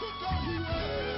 to God. He will.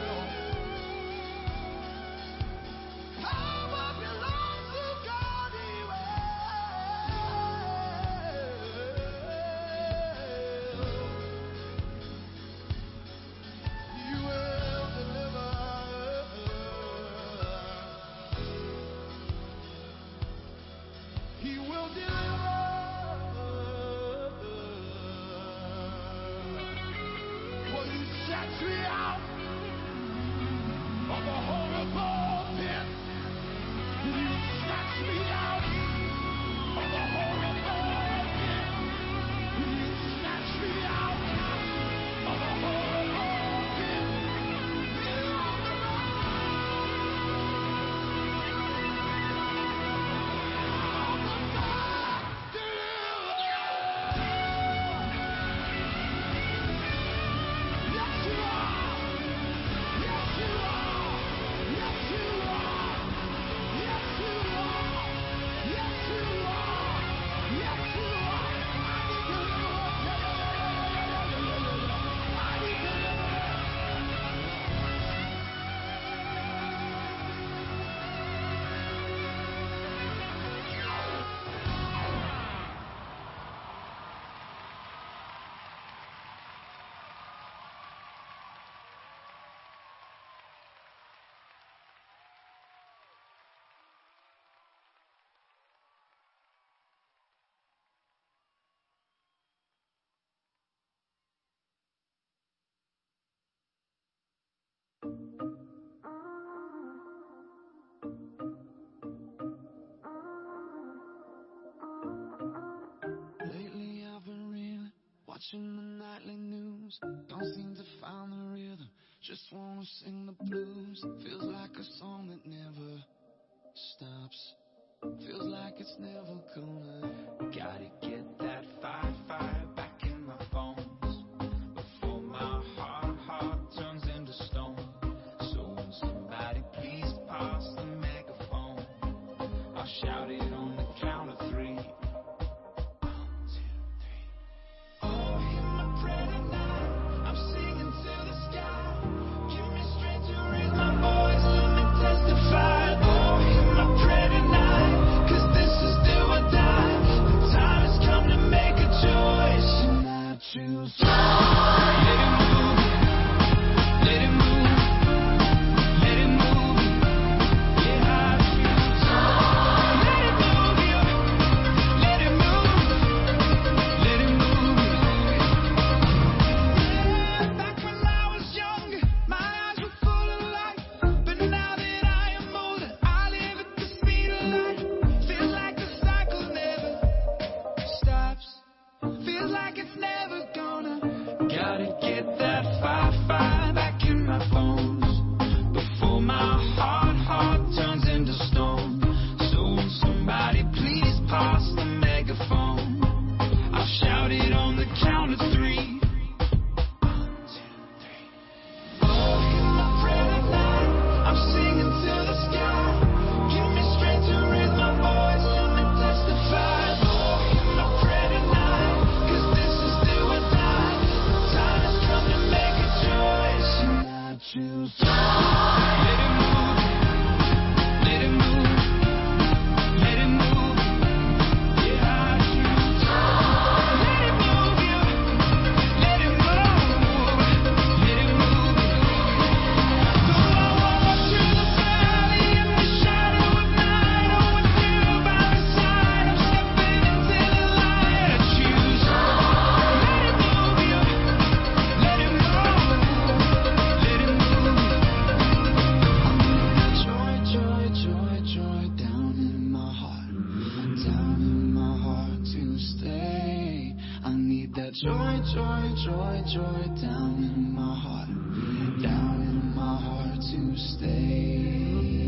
watching the nightly news. Don't seem to find the rhythm. Just wanna sing the blues. Feels like a song that never stops. Feels like it's never gonna. Gotta get that five five. Joy, joy, joy, joy down in my heart, down in my heart to stay.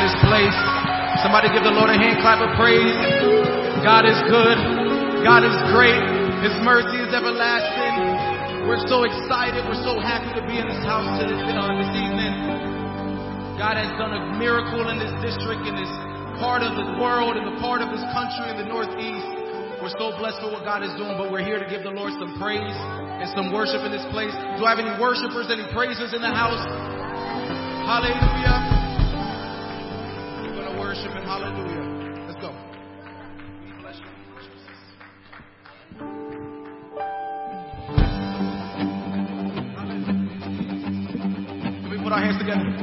in this place. Somebody give the Lord a hand clap of praise. God is good. God is great. His mercy is everlasting. We're so excited. We're so happy to be in this house this, uh, this evening. God has done a miracle in this district, in this part of the world, in the part of this country, in the Northeast. We're so blessed for what God is doing, but we're here to give the Lord some praise and some worship in this place. Do I have any worshipers, any praisers in the house? Hallelujah. Hallelujah. Let's go. We put our hands together.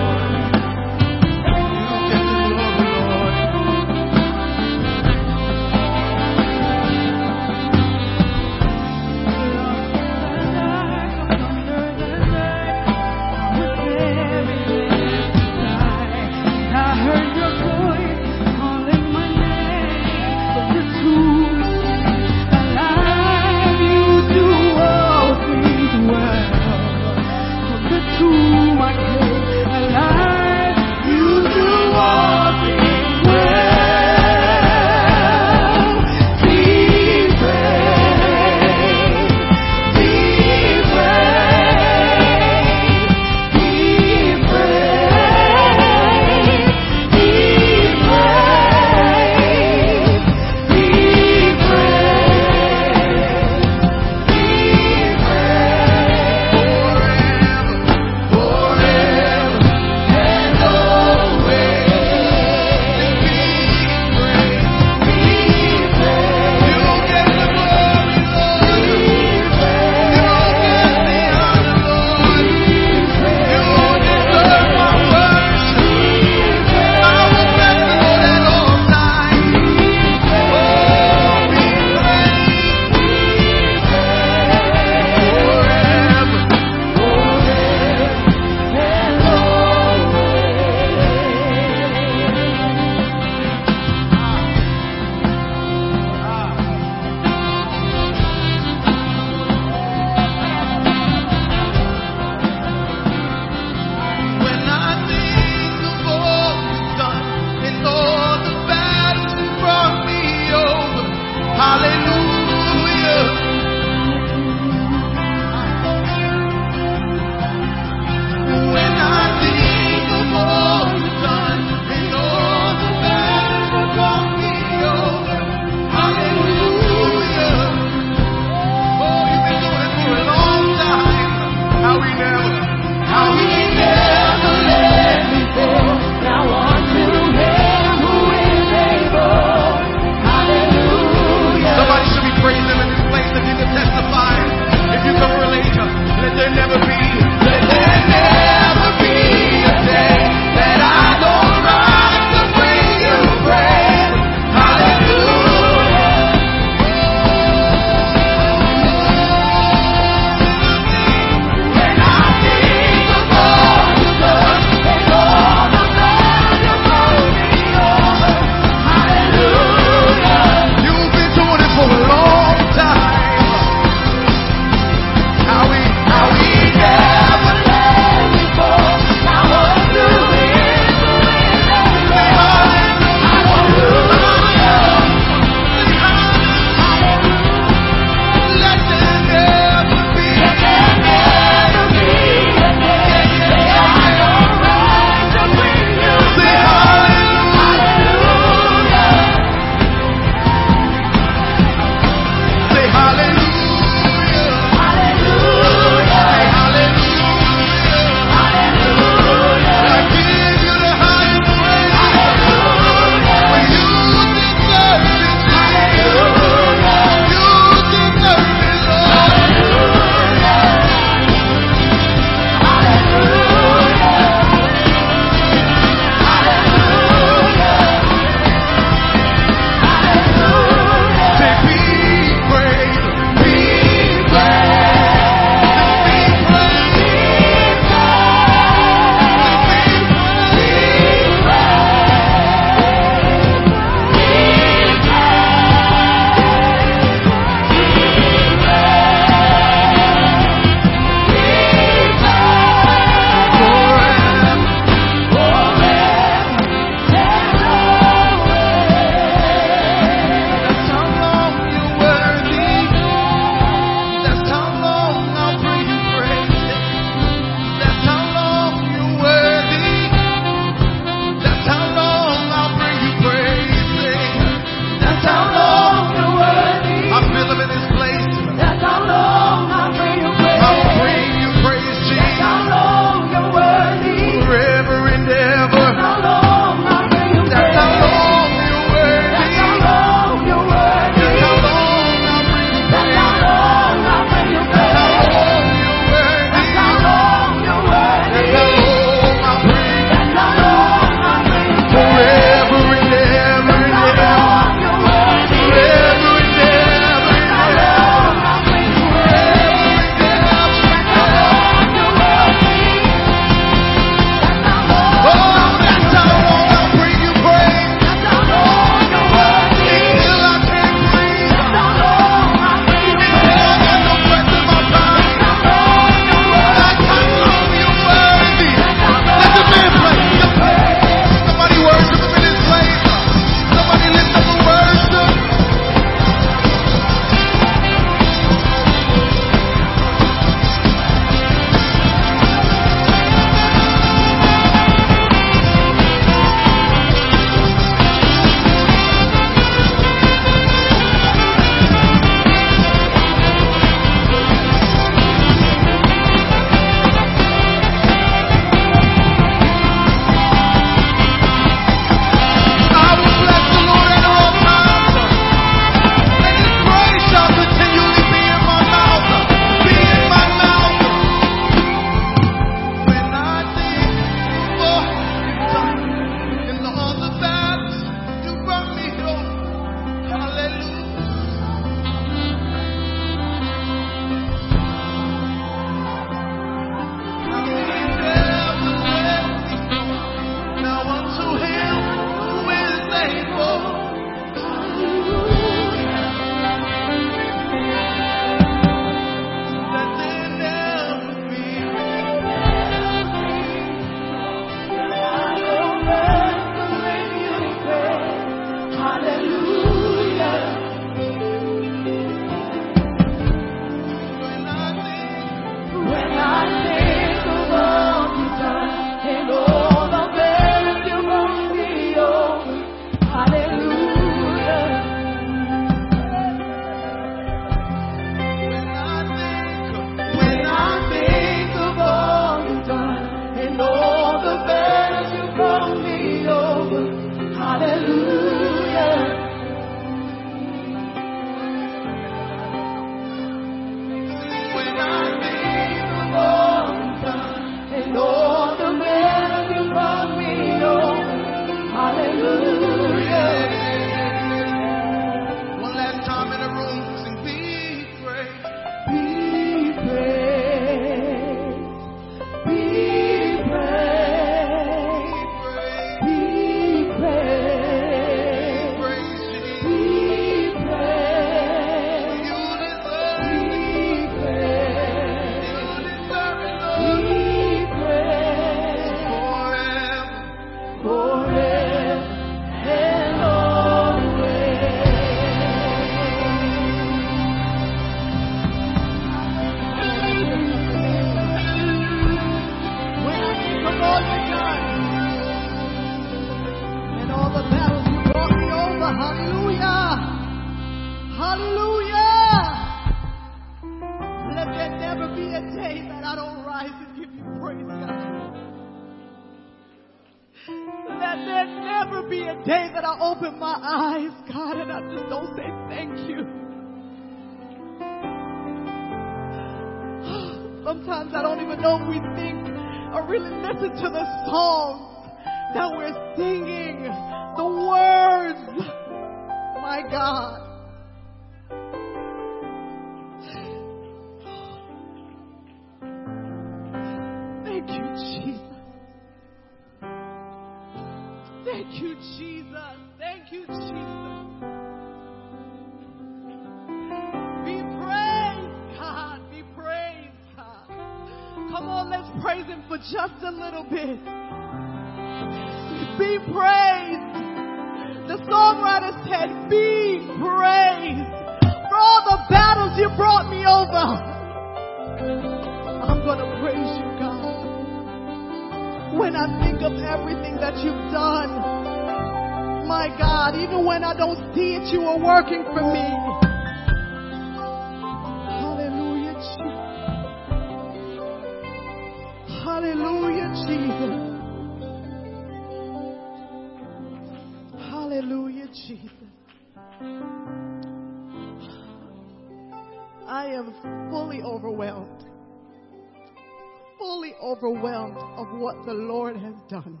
Overwhelmed of what the Lord has done.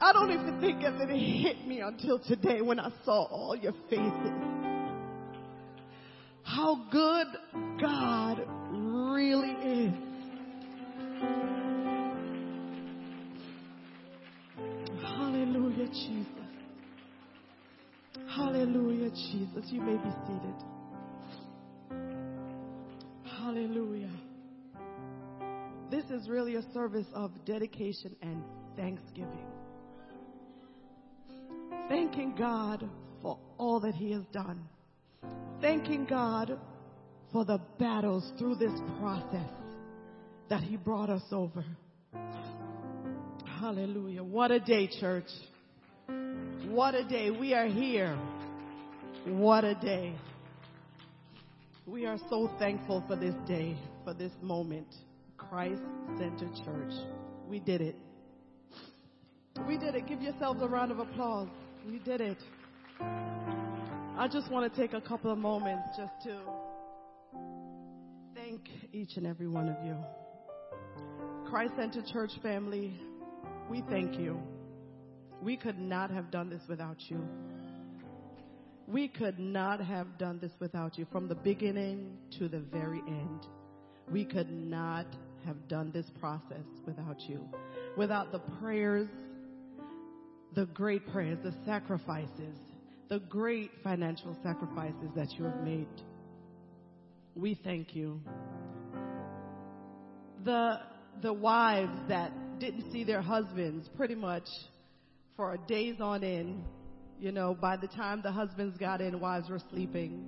I don't even think that it hit me until today when I saw all your faces. How good God really is. Hallelujah, Jesus. Hallelujah, Jesus. You may be seated. Hallelujah. This is really a service of dedication and thanksgiving. Thanking God for all that He has done. Thanking God for the battles through this process that He brought us over. Hallelujah. What a day, church. What a day. We are here. What a day. We are so thankful for this day, for this moment. Christ Center Church. We did it. We did it. Give yourselves a round of applause. We did it. I just want to take a couple of moments just to thank each and every one of you. Christ Center Church family, we thank you. We could not have done this without you. We could not have done this without you from the beginning to the very end. We could not have done this process without you. Without the prayers, the great prayers, the sacrifices, the great financial sacrifices that you have made. We thank you. The, the wives that didn't see their husbands pretty much for days on end, you know, by the time the husbands got in, wives were sleeping,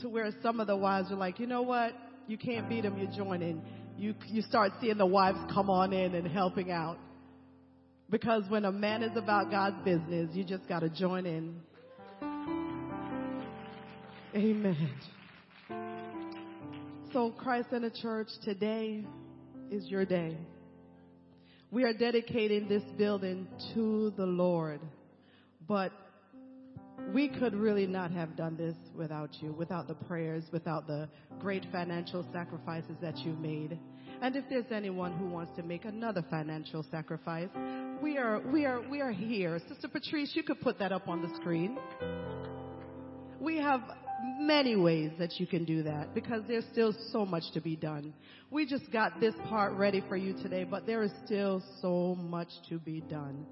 to where some of the wives were like, you know what? You can't beat them, you're in. You, you start seeing the wives come on in and helping out. Because when a man is about God's business, you just got to join in. Amen. So, Christ Center Church, today is your day. We are dedicating this building to the Lord. But we could really not have done this without you, without the prayers, without the great financial sacrifices that you made. And if there's anyone who wants to make another financial sacrifice, we are, we are, we are here. Sister Patrice, you could put that up on the screen. We have many ways that you can do that because there's still so much to be done. We just got this part ready for you today, but there is still so much to be done.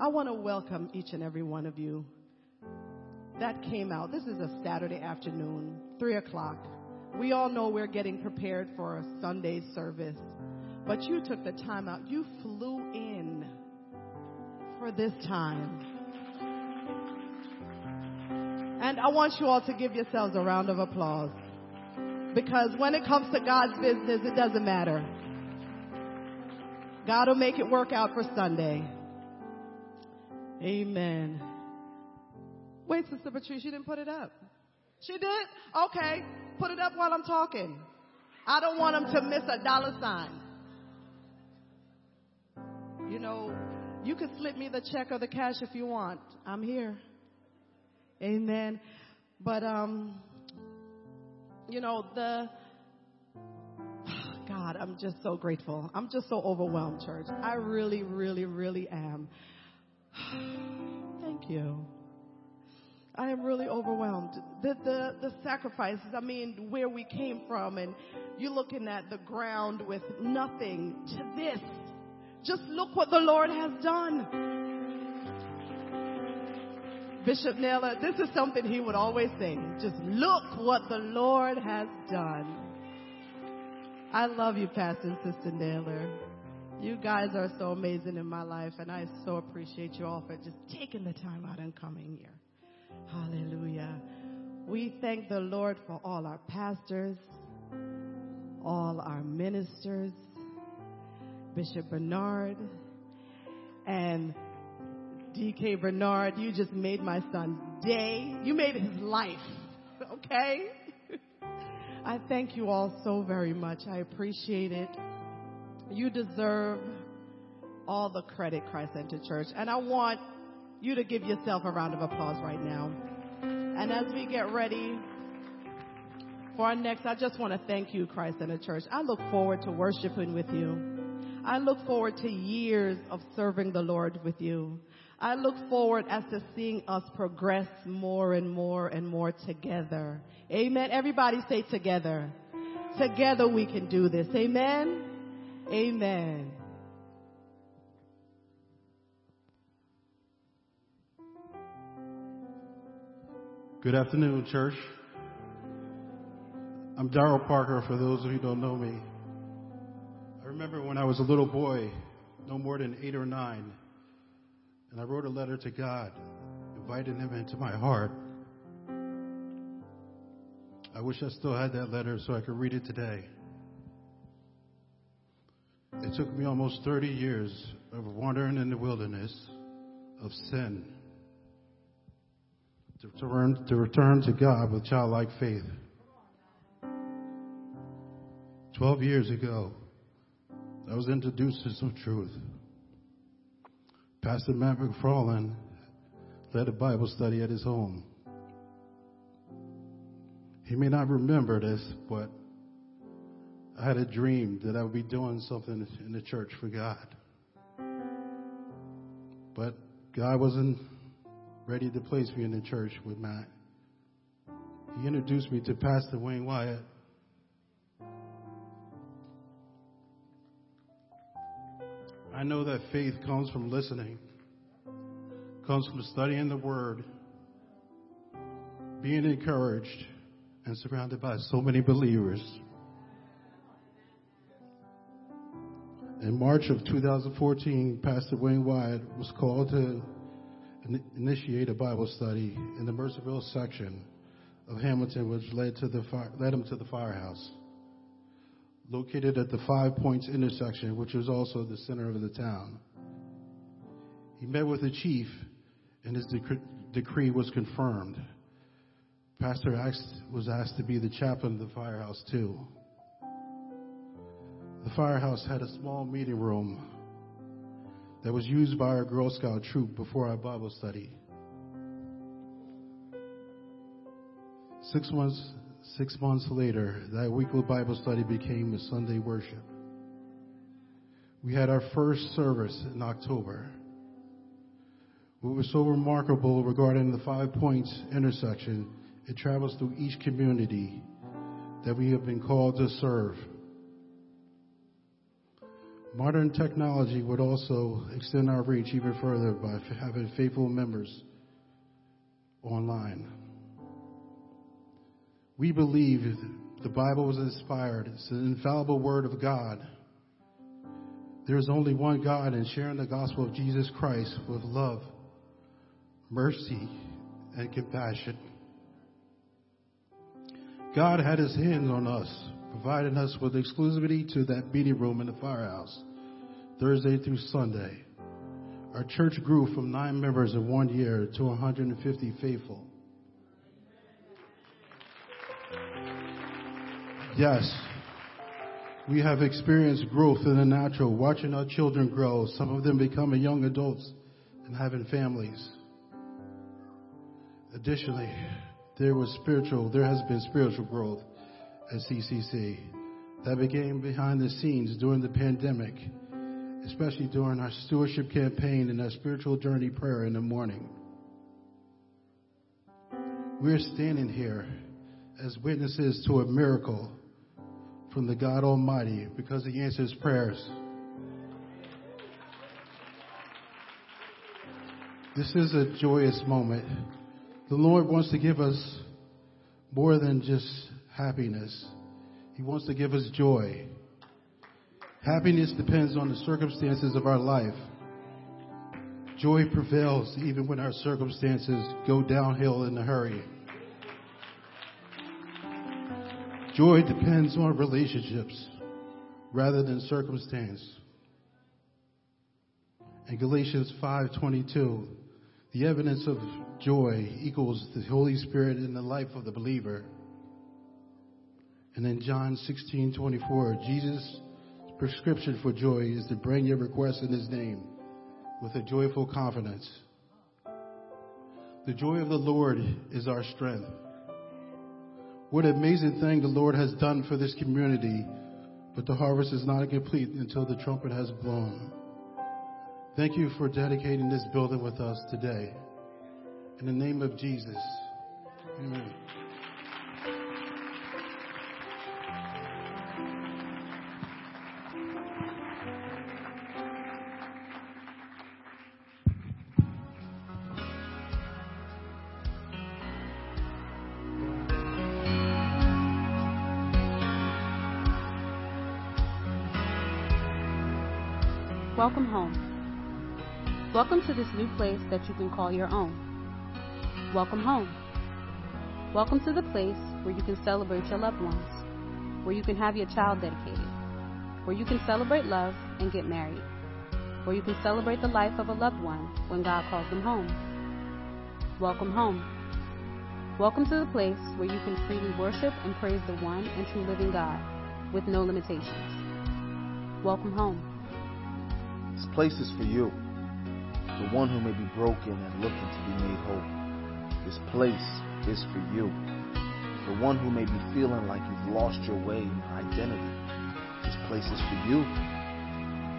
I want to welcome each and every one of you that came out. This is a Saturday afternoon, 3 o'clock. We all know we're getting prepared for a Sunday service, but you took the time out. You flew in for this time. And I want you all to give yourselves a round of applause. Because when it comes to God's business, it doesn't matter. God will make it work out for Sunday. Amen. Wait, Sister Patrice, you didn't put it up. She did? Okay. Put it up while I'm talking. I don't want them to miss a dollar sign. You know, you can slip me the check or the cash if you want. I'm here. Amen. But um you know, the God, I'm just so grateful. I'm just so overwhelmed, church. I really, really, really am. Thank you. I am really overwhelmed. The, the, the sacrifices, I mean, where we came from, and you're looking at the ground with nothing to this. Just look what the Lord has done. Bishop Naylor, this is something he would always say. Just look what the Lord has done. I love you, Pastor and Sister Naylor. You guys are so amazing in my life, and I so appreciate you all for just taking the time out and coming here. Hallelujah. We thank the Lord for all our pastors, all our ministers, Bishop Bernard, and DK Bernard. You just made my son's day. You made his life. Okay? I thank you all so very much. I appreciate it. You deserve all the credit, Christ Center Church. And I want you to give yourself a round of applause right now. And as we get ready for our next, I just want to thank you, Christ Center Church. I look forward to worshiping with you. I look forward to years of serving the Lord with you. I look forward as to seeing us progress more and more and more together. Amen. Everybody say together. Together we can do this. Amen. Amen. Good afternoon, church. I'm Darrell Parker, for those of you who don't know me. I remember when I was a little boy, no more than eight or nine, and I wrote a letter to God, inviting Him into my heart. I wish I still had that letter so I could read it today. It took me almost 30 years of wandering in the wilderness of sin to return, to return to God with childlike faith. 12 years ago, I was introduced to some truth. Pastor Matt McFarland led a Bible study at his home. He may not remember this, but I had a dream that I would be doing something in the church for God. But God wasn't ready to place me in the church with Matt. He introduced me to Pastor Wayne Wyatt. I know that faith comes from listening, comes from studying the Word, being encouraged, and surrounded by so many believers. In March of 2014, Pastor Wayne Wyatt was called to initiate a Bible study in the Mercerville section of Hamilton, which led to the fire, led him to the firehouse, located at the Five Points intersection, which was also the center of the town. He met with the chief, and his dec- decree was confirmed. Pastor asked, was asked to be the chaplain of the firehouse too. The firehouse had a small meeting room that was used by our Girl Scout troop before our Bible study. Six months, six months later, that weekly Bible study became a Sunday worship. We had our first service in October. What was so remarkable regarding the Five Points intersection, it travels through each community that we have been called to serve. Modern technology would also extend our reach even further by having faithful members online. We believe the Bible was inspired. It's an infallible word of God. There is only one God, and sharing the gospel of Jesus Christ with love, mercy, and compassion. God had his hands on us providing us with exclusivity to that meeting room in the firehouse, Thursday through Sunday. Our church grew from nine members in one year to 150 faithful. Yes, We have experienced growth in the natural, watching our children grow, some of them becoming young adults and having families. Additionally, there was spiritual, there has been spiritual growth at CCC that began behind the scenes during the pandemic, especially during our stewardship campaign and our spiritual journey prayer in the morning. We're standing here as witnesses to a miracle from the God Almighty because He answers prayers. This is a joyous moment. The Lord wants to give us more than just happiness. He wants to give us joy. Happiness depends on the circumstances of our life. Joy prevails even when our circumstances go downhill in a hurry. Joy depends on relationships rather than circumstance. In Galatians 5:22, the evidence of joy equals the Holy Spirit in the life of the believer. And in John 16:24, Jesus' prescription for joy is to bring your request in his name with a joyful confidence. The joy of the Lord is our strength. What an amazing thing the Lord has done for this community, but the harvest is not complete until the trumpet has blown. Thank you for dedicating this building with us today. In the name of Jesus. Amen. Welcome home. Welcome to this new place that you can call your own. Welcome home. Welcome to the place where you can celebrate your loved ones, where you can have your child dedicated, where you can celebrate love and get married, where you can celebrate the life of a loved one when God calls them home. Welcome home. Welcome to the place where you can freely worship and praise the one and true living God with no limitations. Welcome home. This place is for you, the one who may be broken and looking to be made whole. This place is for you, the one who may be feeling like you've lost your way and identity. This place is for you,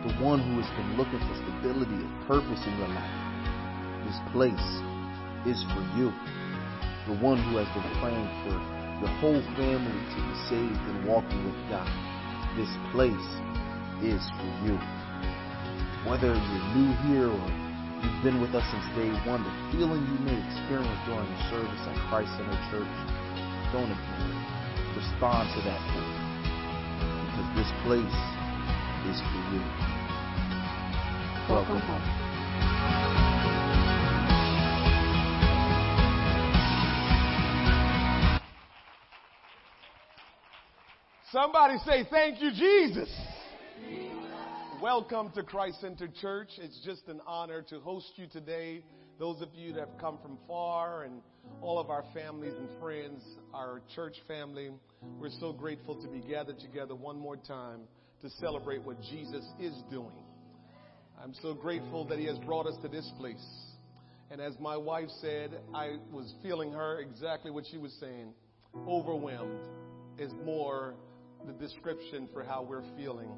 the one who has been looking for stability and purpose in your life. This place is for you, the one who has been praying for your whole family to be saved and walking with God. This place is for you whether you're new here or you've been with us since day one, the feeling you may experience during the service at Christ Center Church, don't ignore it. Respond to that feeling. Because this place is for you. Welcome home. Somebody say, Thank you, Jesus. Welcome to Christ Center Church. It's just an honor to host you today. Those of you that have come from far and all of our families and friends, our church family, we're so grateful to be gathered together one more time to celebrate what Jesus is doing. I'm so grateful that He has brought us to this place. And as my wife said, I was feeling her exactly what she was saying. Overwhelmed is more the description for how we're feeling.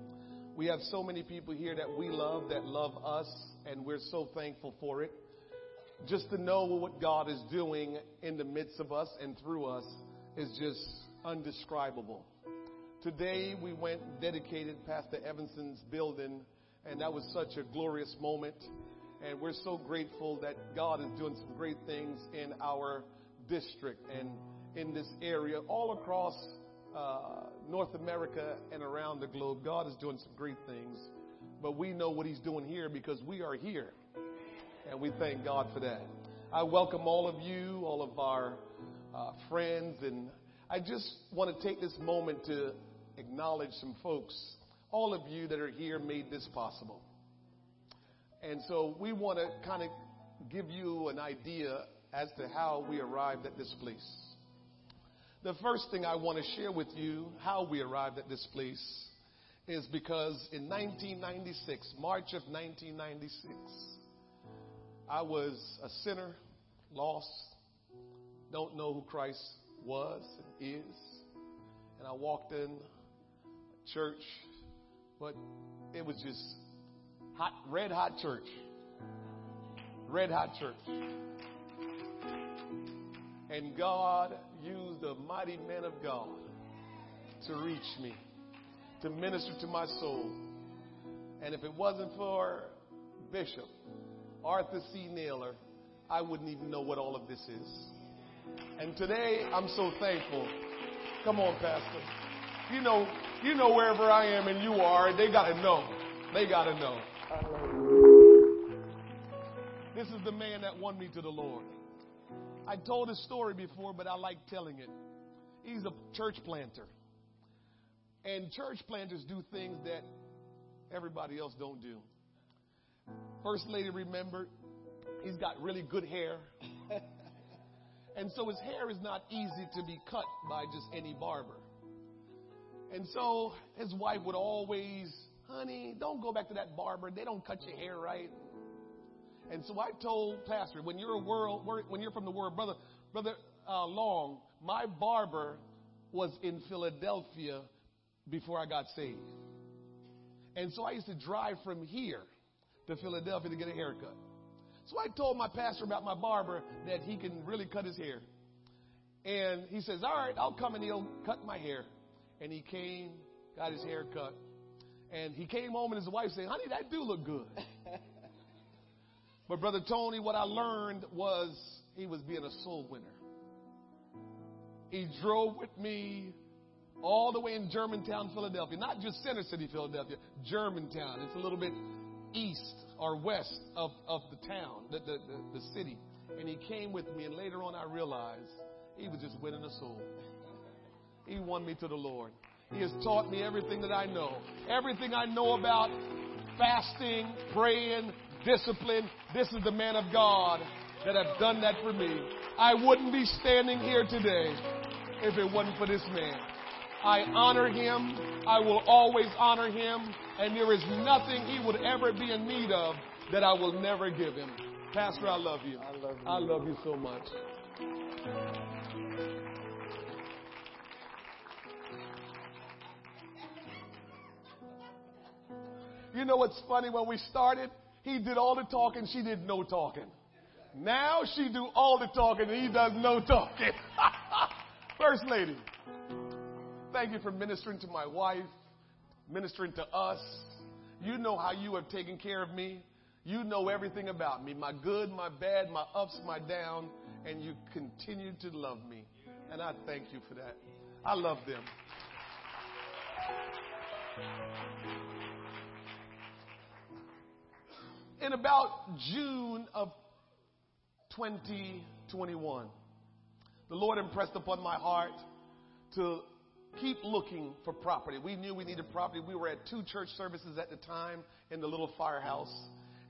We have so many people here that we love, that love us, and we're so thankful for it. Just to know what God is doing in the midst of us and through us is just undescribable. Today we went dedicated Pastor Evanson's building, and that was such a glorious moment. And we're so grateful that God is doing some great things in our district and in this area, all across uh, North America and around the globe. God is doing some great things, but we know what He's doing here because we are here, and we thank God for that. I welcome all of you, all of our uh, friends, and I just want to take this moment to acknowledge some folks. All of you that are here made this possible. And so we want to kind of give you an idea as to how we arrived at this place. The first thing I want to share with you how we arrived at this place is because in 1996, March of 1996, I was a sinner, lost, don't know who Christ was and is. And I walked in church, but it was just hot, red hot church. Red hot church. And God used a mighty man of God to reach me, to minister to my soul. And if it wasn't for Bishop Arthur C. Naylor, I wouldn't even know what all of this is. And today, I'm so thankful. Come on, Pastor. You know, you know wherever I am and you are, they gotta know. They gotta know. This is the man that won me to the Lord. I told his story before, but I like telling it. He's a church planter. And church planters do things that everybody else don't do. First lady remembered he's got really good hair. and so his hair is not easy to be cut by just any barber. And so his wife would always, honey, don't go back to that barber. They don't cut your hair right. And so I told Pastor, when you're a world, when you're from the world, brother, brother uh, Long, my barber was in Philadelphia before I got saved. And so I used to drive from here to Philadelphia to get a haircut. So I told my pastor about my barber that he can really cut his hair. And he says, All right, I'll come and he'll cut my hair. And he came, got his hair cut. And he came home and his wife said, Honey, that do look good. but Brother Tony, what I learned was he was being a soul winner. He drove with me all the way in Germantown, Philadelphia. Not just Center City, Philadelphia, Germantown. It's a little bit east or west of, of the town, the, the, the, the city. And he came with me, and later on I realized he was just winning a soul. He won me to the Lord. He has taught me everything that I know. Everything I know about fasting, praying, discipline. This is the man of God that have done that for me. I wouldn't be standing here today if it wasn't for this man. I honor him. I will always honor him. And there is nothing he would ever be in need of that I will never give him. Pastor, I love you. I love you, I love you so much. You know what's funny? When we started, he did all the talking, she did no talking. Now she do all the talking and he does no talking. First lady, thank you for ministering to my wife, ministering to us. You know how you have taken care of me. You know everything about me, my good, my bad, my ups, my down, and you continue to love me. And I thank you for that. I love them. In about June of 2021, the Lord impressed upon my heart to keep looking for property. We knew we needed property. We were at two church services at the time in the little firehouse.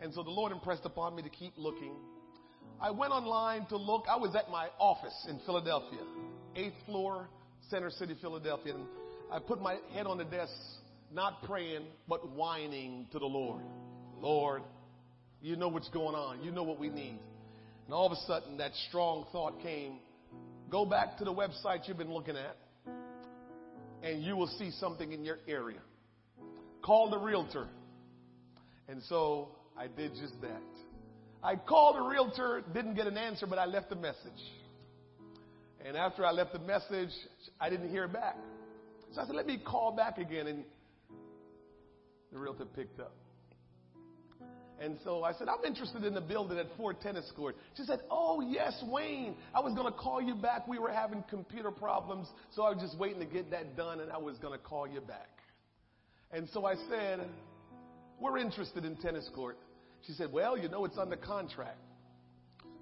And so the Lord impressed upon me to keep looking. I went online to look. I was at my office in Philadelphia, eighth floor, Center City, Philadelphia. And I put my head on the desk, not praying, but whining to the Lord. Lord, you know what's going on. You know what we need. And all of a sudden, that strong thought came go back to the website you've been looking at, and you will see something in your area. Call the realtor. And so I did just that. I called a realtor, didn't get an answer, but I left a message. And after I left the message, I didn't hear back. So I said, let me call back again. And the realtor picked up. And so I said, I'm interested in the building at Ford Tennis Court. She said, Oh, yes, Wayne. I was going to call you back. We were having computer problems, so I was just waiting to get that done, and I was going to call you back. And so I said, We're interested in tennis court. She said, Well, you know, it's under contract.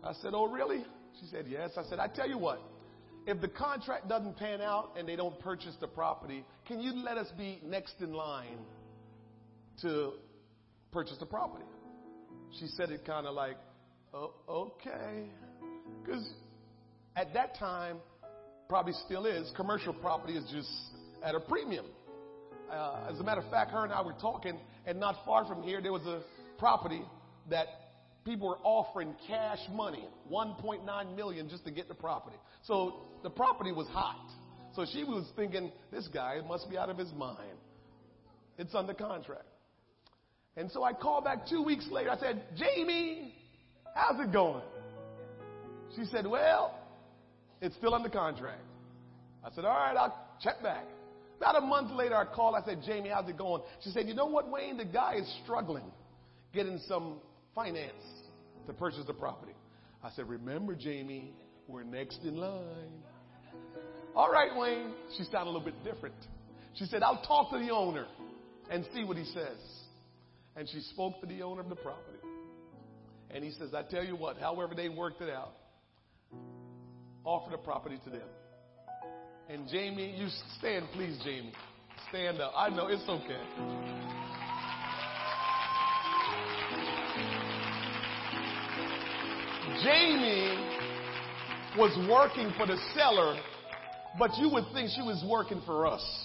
I said, Oh, really? She said, Yes. I said, I tell you what, if the contract doesn't pan out and they don't purchase the property, can you let us be next in line to purchase the property? She said it kind of like, oh, okay. Because at that time, probably still is, commercial property is just at a premium. Uh, as a matter of fact, her and I were talking, and not far from here, there was a property that people were offering cash money, 1.9 million just to get the property. So the property was hot. So she was thinking, this guy must be out of his mind. It's under contract. And so I called back two weeks later. I said, Jamie, how's it going? She said, well, it's still under contract. I said, all right, I'll check back. About a month later, I called. I said, Jamie, how's it going? She said, you know what, Wayne? The guy is struggling getting some finance to purchase the property. I said, remember, Jamie, we're next in line. All right, Wayne. She sounded a little bit different. She said, I'll talk to the owner and see what he says. And she spoke to the owner of the property. And he says, I tell you what, however they worked it out, offer the property to them. And Jamie, you stand, please, Jamie. Stand up. I know it's okay. Jamie was working for the seller, but you would think she was working for us.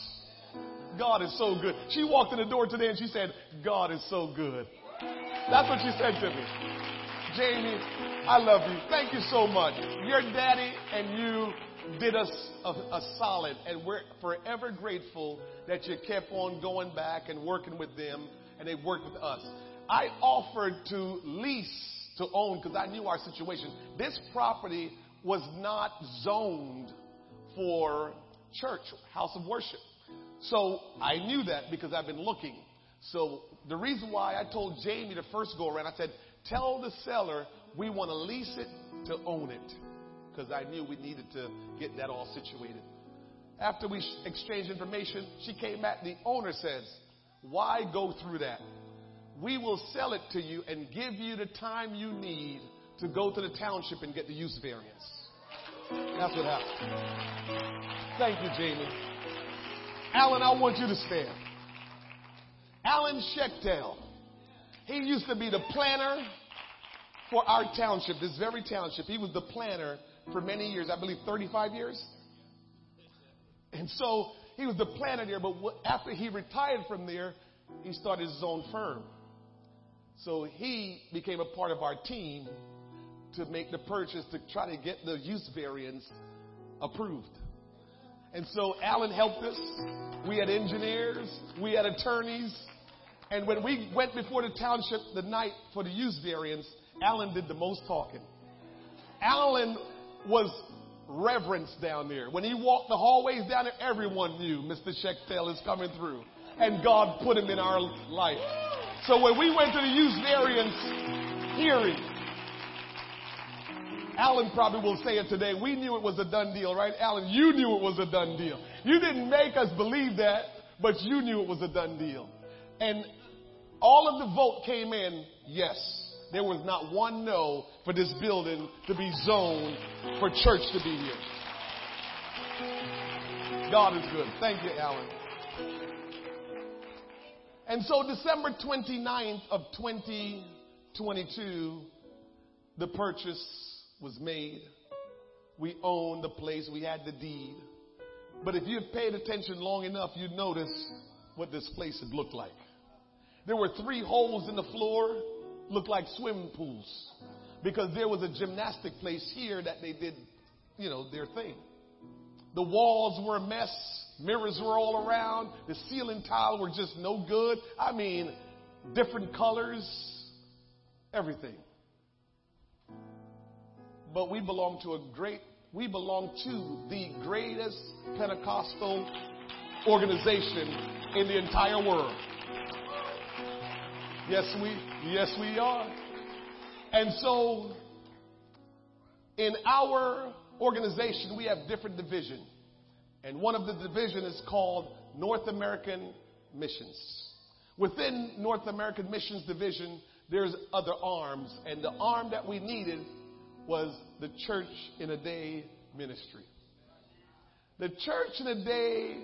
God is so good. She walked in the door today and she said, God is so good. That's what she said to me. Jamie, I love you. Thank you so much. Your daddy and you did us a, a, solid, and we're forever grateful that you kept on going back and working with them, and they worked with us. I offered to lease to own because I knew our situation. This property was not zoned for church, house of worship. So I knew that because I've been looking. So the reason why I told Jamie the first go around, I said, tell the seller we want to lease it to own it. Because I knew we needed to get that all situated. After we exchanged information, she came back. The owner says, why go through that? We will sell it to you and give you the time you need to go to the township and get the use variance. That's what happened. Thank you, Jamie. Alan, I want you to stand. Alan Schechtel. He used to be the planner for our township, this very township. He was the planner for many years, I believe 35 years. And so he was the planner there, but after he retired from there, he started his own firm. So he became a part of our team to make the purchase to try to get the use variance approved. And so Alan helped us. We had engineers, we had attorneys. And when we went before the township the night for the use variance, Alan did the most talking. Alan was reverenced down there. When he walked the hallways down there, everyone knew Mr. Schechtel is coming through. And God put him in our life. So when we went to the use variance hearing, Alan probably will say it today. We knew it was a done deal, right? Alan, you knew it was a done deal. You didn't make us believe that, but you knew it was a done deal. And all of the vote came in, yes. There was not one no for this building to be zoned for church to be here. God is good. Thank you, Alan. And so December 29th of 2022, the purchase was made. We owned the place. We had the deed. But if you had paid attention long enough, you'd notice what this place had looked like. There were three holes in the floor, looked like swimming pools, because there was a gymnastic place here that they did, you know, their thing. The walls were a mess. Mirrors were all around. The ceiling tile were just no good. I mean, different colors, everything. But we belong to a great, we belong to the greatest Pentecostal organization in the entire world. Yes, we, yes, we are. And so, in our organization, we have different divisions. And one of the division is called North American Missions. Within North American Missions Division, there's other arms, and the arm that we needed was the Church in a Day ministry. The Church in a Day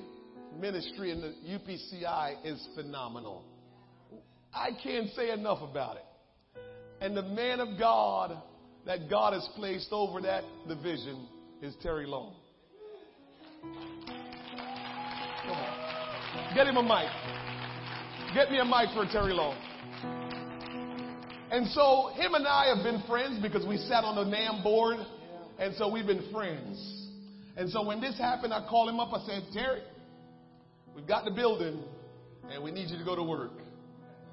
ministry in the UPCI is phenomenal. I can't say enough about it. And the man of God that God has placed over that division is Terry Long. Come on. Get him a mic. Get me a mic for Terry Long. And so him and I have been friends because we sat on the NAM board. And so we've been friends. And so when this happened, I called him up. I said, Terry, we've got the building and we need you to go to work.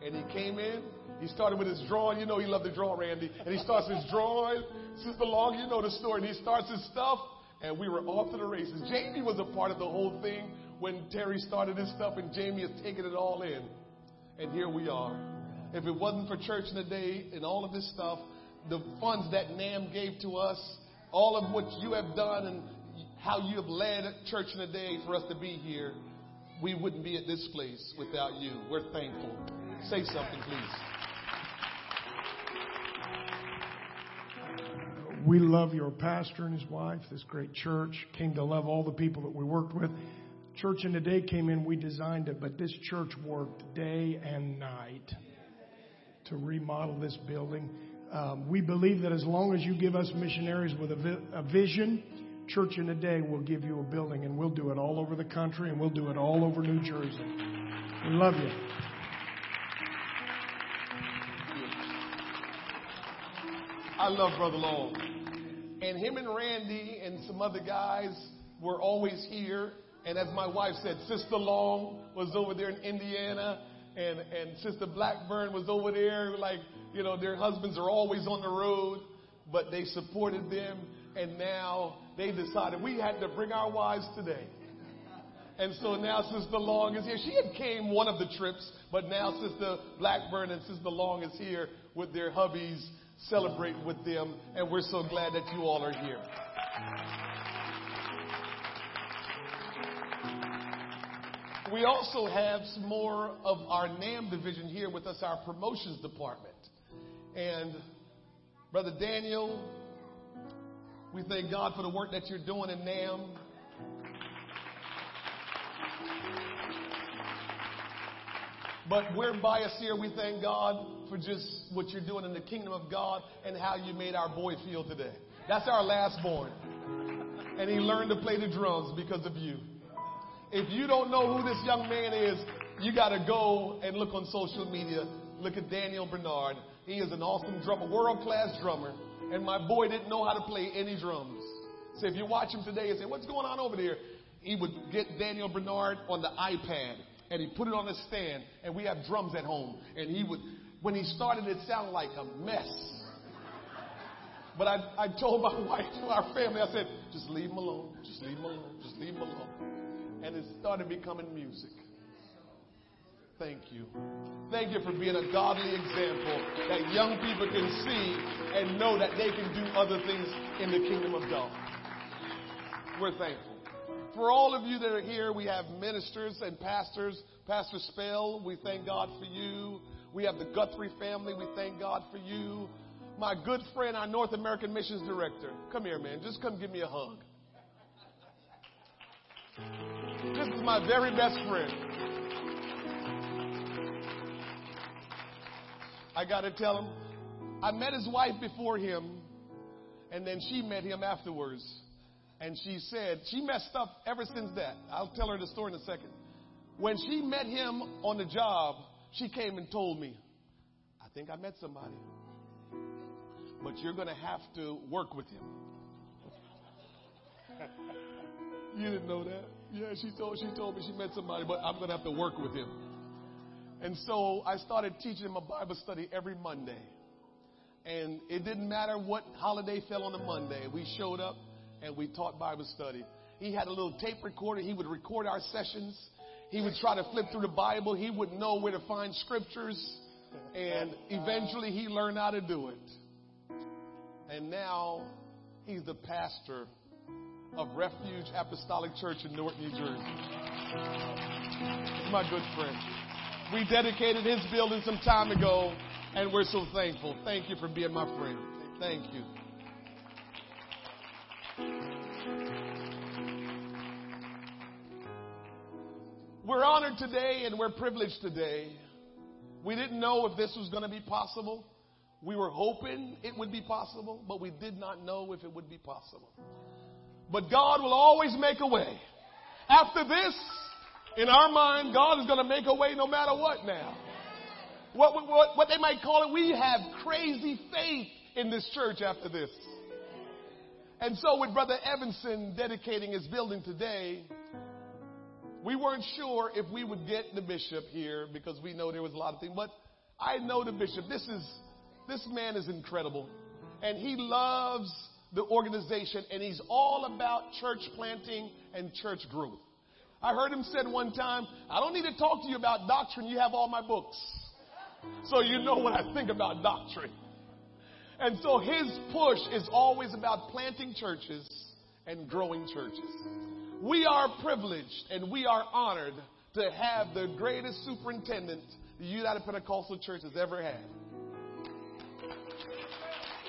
And he came in. He started with his drawing. You know he loved to draw, Randy. And he starts his drawing. Sister Long, you know the story. And he starts his stuff. And we were off to the races. Jamie was a part of the whole thing when Terry started his stuff. And Jamie has taken it all in. And here we are. If it wasn't for church in the day and all of this stuff, the funds that NAM gave to us, all of what you have done and how you have led church in the day for us to be here, we wouldn't be at this place without you. We're thankful. Say something, please. We love your pastor and his wife, this great church. Came to love all the people that we worked with. Church in the Day came in, we designed it, but this church worked day and night to remodel this building. Um, we believe that as long as you give us missionaries with a, vi- a vision, Church in a Day will give you a building, and we'll do it all over the country, and we'll do it all over New Jersey. We love you. I love Brother Long. And him and Randy and some other guys were always here. And as my wife said, Sister Long was over there in Indiana, and, and Sister Blackburn was over there. Like, you know, their husbands are always on the road, but they supported them. And now they decided we had to bring our wives today. And so now Sister Long is here. She had came one of the trips, but now Sister Blackburn and Sister Long is here with their hubbies, celebrate with them, and we're so glad that you all are here. We also have some more of our NAM division here with us, our promotions department. And Brother Daniel, we thank God for the work that you're doing in NAM. But we're biased here. We thank God for just what you're doing in the kingdom of God and how you made our boy feel today. That's our last born. And he learned to play the drums because of you. If you don't know who this young man is, you got to go and look on social media. Look at Daniel Bernard. He is an awesome drummer, world class drummer. And my boy didn't know how to play any drums. So if you watch him today and say, What's going on over there? He would get Daniel Bernard on the iPad and he put it on a stand. And we have drums at home. And he would, when he started, it sounded like a mess. But I, I told my wife, our family, I said, just leave him alone. Just leave him alone. Just leave him alone. And it started becoming music. Thank you. Thank you for being a godly example that young people can see and know that they can do other things in the kingdom of God. We're thankful. For all of you that are here, we have ministers and pastors. Pastor Spell, we thank God for you. We have the Guthrie family. We thank God for you. My good friend, our North American Missions Director. Come here, man. Just come give me a hug. My very best friend. I got to tell him, I met his wife before him, and then she met him afterwards. And she said, she messed up ever since that. I'll tell her the story in a second. When she met him on the job, she came and told me, I think I met somebody. But you're going to have to work with him. you didn't know that? Yeah, she told, she told me she met somebody, but I'm to have to work with him. And so I started teaching him a Bible study every Monday. And it didn't matter what holiday fell on a Monday. We showed up and we taught Bible study. He had a little tape recorder. He would record our sessions. He would try to flip through the Bible. He would know where to find scriptures. And eventually he learned how to do it. And now he's the pastor of Refuge Apostolic Church in Newark, New Jersey. My good friend. We dedicated his building some time ago, and we're so thankful. Thank you for being my friend. Thank you. We're honored today and we're privileged today. We didn't know if this was going to be possible. We were hoping it would be possible, but we did not know if it would be possible. But God will always make a way. After this, In our mind, God is going to make a way no matter what now. What, what, what they might call it, we have crazy faith in this church after this. And so, with Brother Evanson dedicating his building today, we weren't sure if we would get the bishop here because we know there was a lot of things. But I know the bishop. This is this man is incredible, and he loves the organization, and he's all about church planting and church growth. I heard him said one time, "I don't need to talk to you about doctrine. You have all my books, so you know what I think about doctrine." And so his push is always about planting churches and growing churches. We are privileged and we are honored to have the greatest superintendent the United Pentecostal Church has ever had.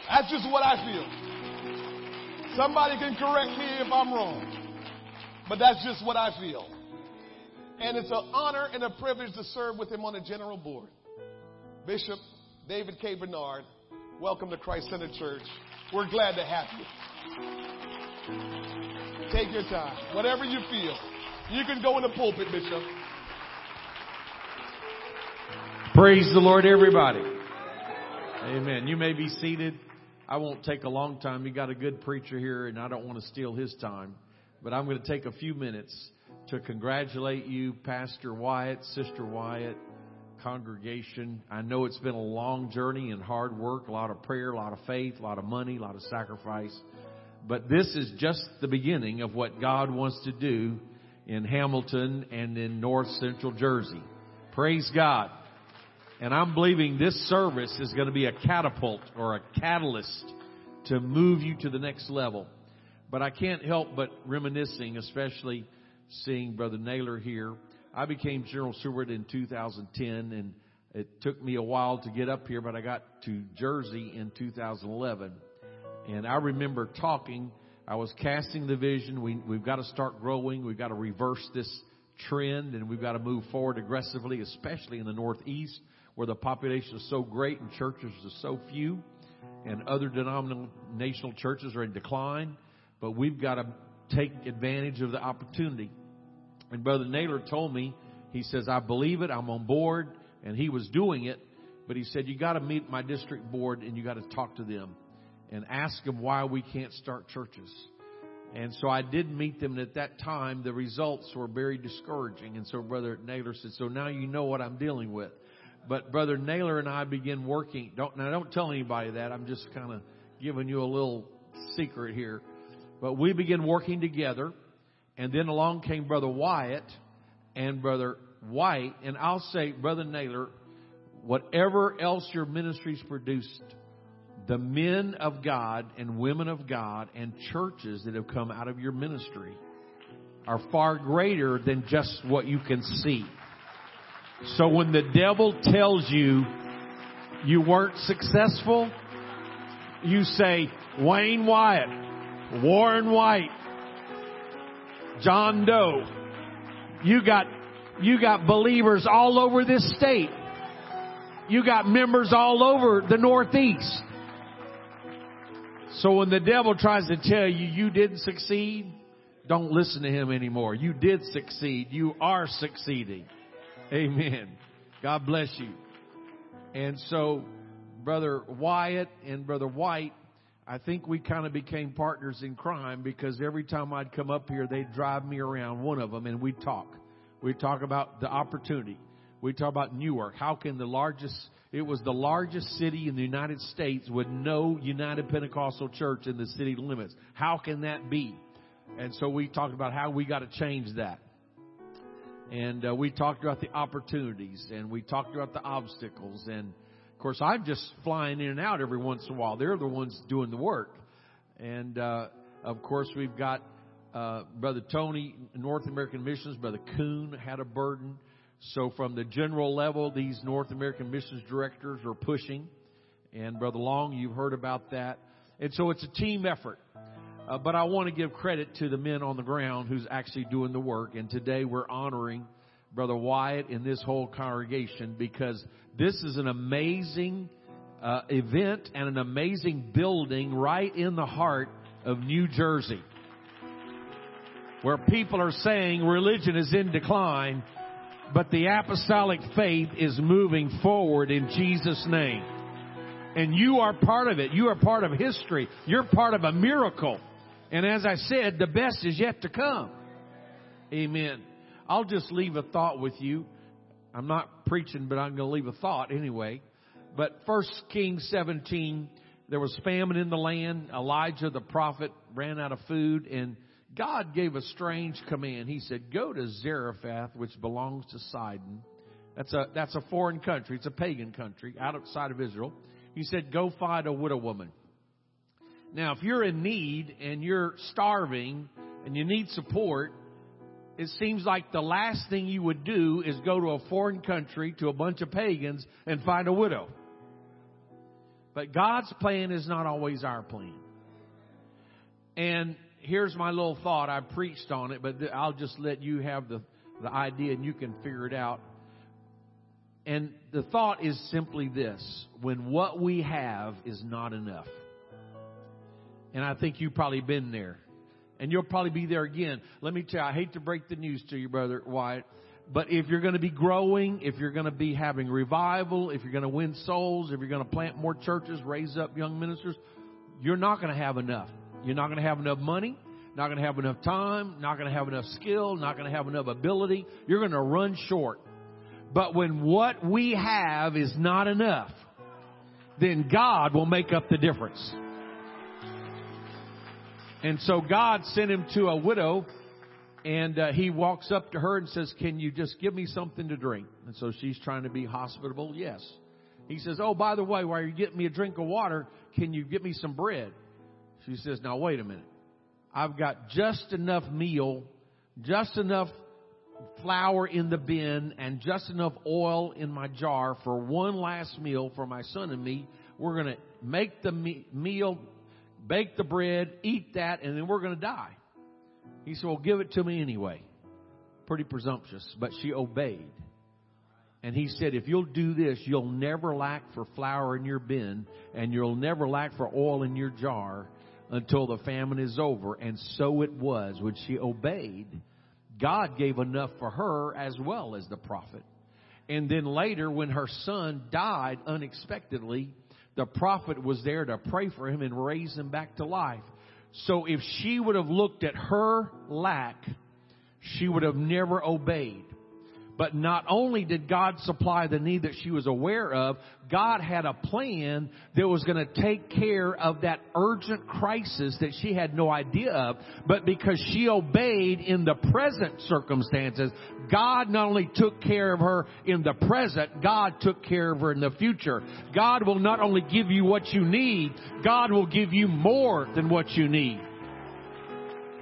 That's just what I feel. Somebody can correct me if I'm wrong, but that's just what I feel. And it's an honor and a privilege to serve with him on the general board. Bishop David K. Bernard, welcome to Christ Center Church. We're glad to have you. Take your time. Whatever you feel. You can go in the pulpit, Bishop. Praise the Lord, everybody. Amen. You may be seated. I won't take a long time. You got a good preacher here, and I don't want to steal his time. But I'm going to take a few minutes to congratulate you, Pastor Wyatt, Sister Wyatt, congregation. I know it's been a long journey and hard work, a lot of prayer, a lot of faith, a lot of money, a lot of sacrifice. But this is just the beginning of what God wants to do in Hamilton and in North Central Jersey. Praise God. And I'm believing this service is going to be a catapult or a catalyst to move you to the next level. But I can't help but reminiscing, especially seeing Brother Naylor here. I became General Steward in 2010 and it took me a while to get up here, but I got to Jersey in 2011. And I remember talking, I was casting the vision. We, we've got to start growing. We've got to reverse this trend and we've got to move forward aggressively, especially in the Northeast where the population is so great and churches are so few and other denominational churches are in decline. But we've got to take advantage of the opportunity. And Brother Naylor told me, he says, I believe it. I'm on board. And he was doing it. But he said, you got to meet my district board and you got to talk to them and ask them why we can't start churches. And so I did meet them, and at that time, the results were very discouraging. And so Brother Naylor said, So now you know what I'm dealing with. But Brother Naylor and I began working. Don't, now, don't tell anybody that. I'm just kind of giving you a little secret here. But we began working together, and then along came Brother Wyatt and Brother White. And I'll say, Brother Naylor, whatever else your ministries produced, the men of God and women of God and churches that have come out of your ministry are far greater than just what you can see. So when the devil tells you you weren't successful, you say, Wayne Wyatt, Warren White, John Doe, you got, you got believers all over this state. You got members all over the Northeast. So when the devil tries to tell you you didn't succeed, don't listen to him anymore. You did succeed. You are succeeding. Amen. God bless you. And so, Brother Wyatt and Brother White, I think we kind of became partners in crime because every time I'd come up here, they'd drive me around one of them and we'd talk. We'd talk about the opportunity. We'd talk about Newark. How can the largest, it was the largest city in the United States with no United Pentecostal church in the city limits. How can that be? And so we talked about how we got to change that. And uh, we talked about the opportunities and we talked about the obstacles. And of course, I'm just flying in and out every once in a while. They're the ones doing the work. And uh, of course, we've got uh, Brother Tony, North American Missions. Brother Coon had a burden. So from the general level, these North American Missions directors are pushing. And Brother Long, you've heard about that. And so it's a team effort. Uh, but I want to give credit to the men on the ground who's actually doing the work. And today we're honoring Brother Wyatt and this whole congregation because this is an amazing uh, event and an amazing building right in the heart of New Jersey. where people are saying religion is in decline, but the apostolic faith is moving forward in Jesus' name. And you are part of it. You are part of history. You're part of a miracle. And as I said, the best is yet to come. Amen. I'll just leave a thought with you. I'm not preaching, but I'm going to leave a thought anyway. But First Kings 17, there was famine in the land. Elijah the prophet ran out of food and God gave a strange command. He said, go to Zarephath, which belongs to Sidon. That's a, that's a foreign country. It's a pagan country outside of Israel. He said, go find a widow woman. Now, if you're in need and you're starving and you need support, it seems like the last thing you would do is go to a foreign country to a bunch of pagans and find a widow. But God's plan is not always our plan. And here's my little thought. I preached on it, but I'll just let you have the, the idea and you can figure it out. And the thought is simply this when what we have is not enough. And I think you've probably been there. And you'll probably be there again. Let me tell you, I hate to break the news to you, Brother Wyatt. But if you're going to be growing, if you're going to be having revival, if you're going to win souls, if you're going to plant more churches, raise up young ministers, you're not going to have enough. You're not going to have enough money, not going to have enough time, not going to have enough skill, not going to have enough ability. You're going to run short. But when what we have is not enough, then God will make up the difference. And so God sent him to a widow and uh, he walks up to her and says, Can you just give me something to drink? And so she's trying to be hospitable. Yes. He says, Oh, by the way, while you're getting me a drink of water, can you get me some bread? She says, Now wait a minute. I've got just enough meal, just enough flour in the bin, and just enough oil in my jar for one last meal for my son and me. We're going to make the me- meal, bake the bread, eat that, and then we're going to die. He said, Well, give it to me anyway. Pretty presumptuous, but she obeyed. And he said, If you'll do this, you'll never lack for flour in your bin, and you'll never lack for oil in your jar until the famine is over. And so it was. When she obeyed, God gave enough for her as well as the prophet. And then later, when her son died unexpectedly, the prophet was there to pray for him and raise him back to life. So if she would have looked at her lack, she would have never obeyed. But not only did God supply the need that she was aware of, God had a plan that was going to take care of that urgent crisis that she had no idea of. But because she obeyed in the present circumstances, God not only took care of her in the present, God took care of her in the future. God will not only give you what you need, God will give you more than what you need.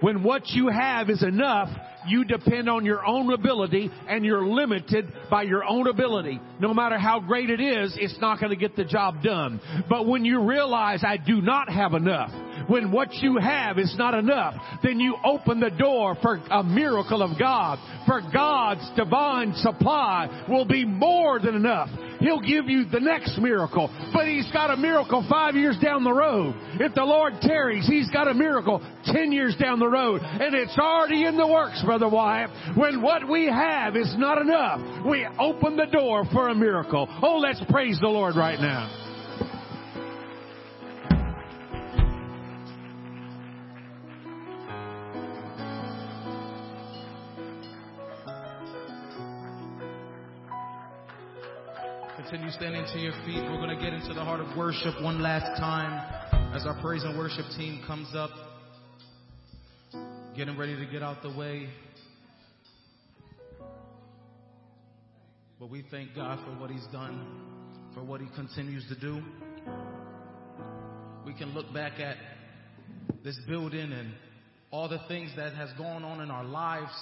When what you have is enough, you depend on your own ability and you're limited by your own ability. No matter how great it is, it's not going to get the job done. But when you realize I do not have enough, when what you have is not enough, then you open the door for a miracle of God. For God's divine supply will be more than enough. He'll give you the next miracle, but He's got a miracle five years down the road. If the Lord tarries, He's got a miracle ten years down the road, and it's already in the works, Brother Wyatt. When what we have is not enough, we open the door for a miracle. Oh, let's praise the Lord right now. Continue standing to your feet. We're going to get into the heart of worship one last time as our praise and worship team comes up. Getting ready to get out the way. But we thank God for what He's done, for what He continues to do. We can look back at this building and all the things that has gone on in our lives,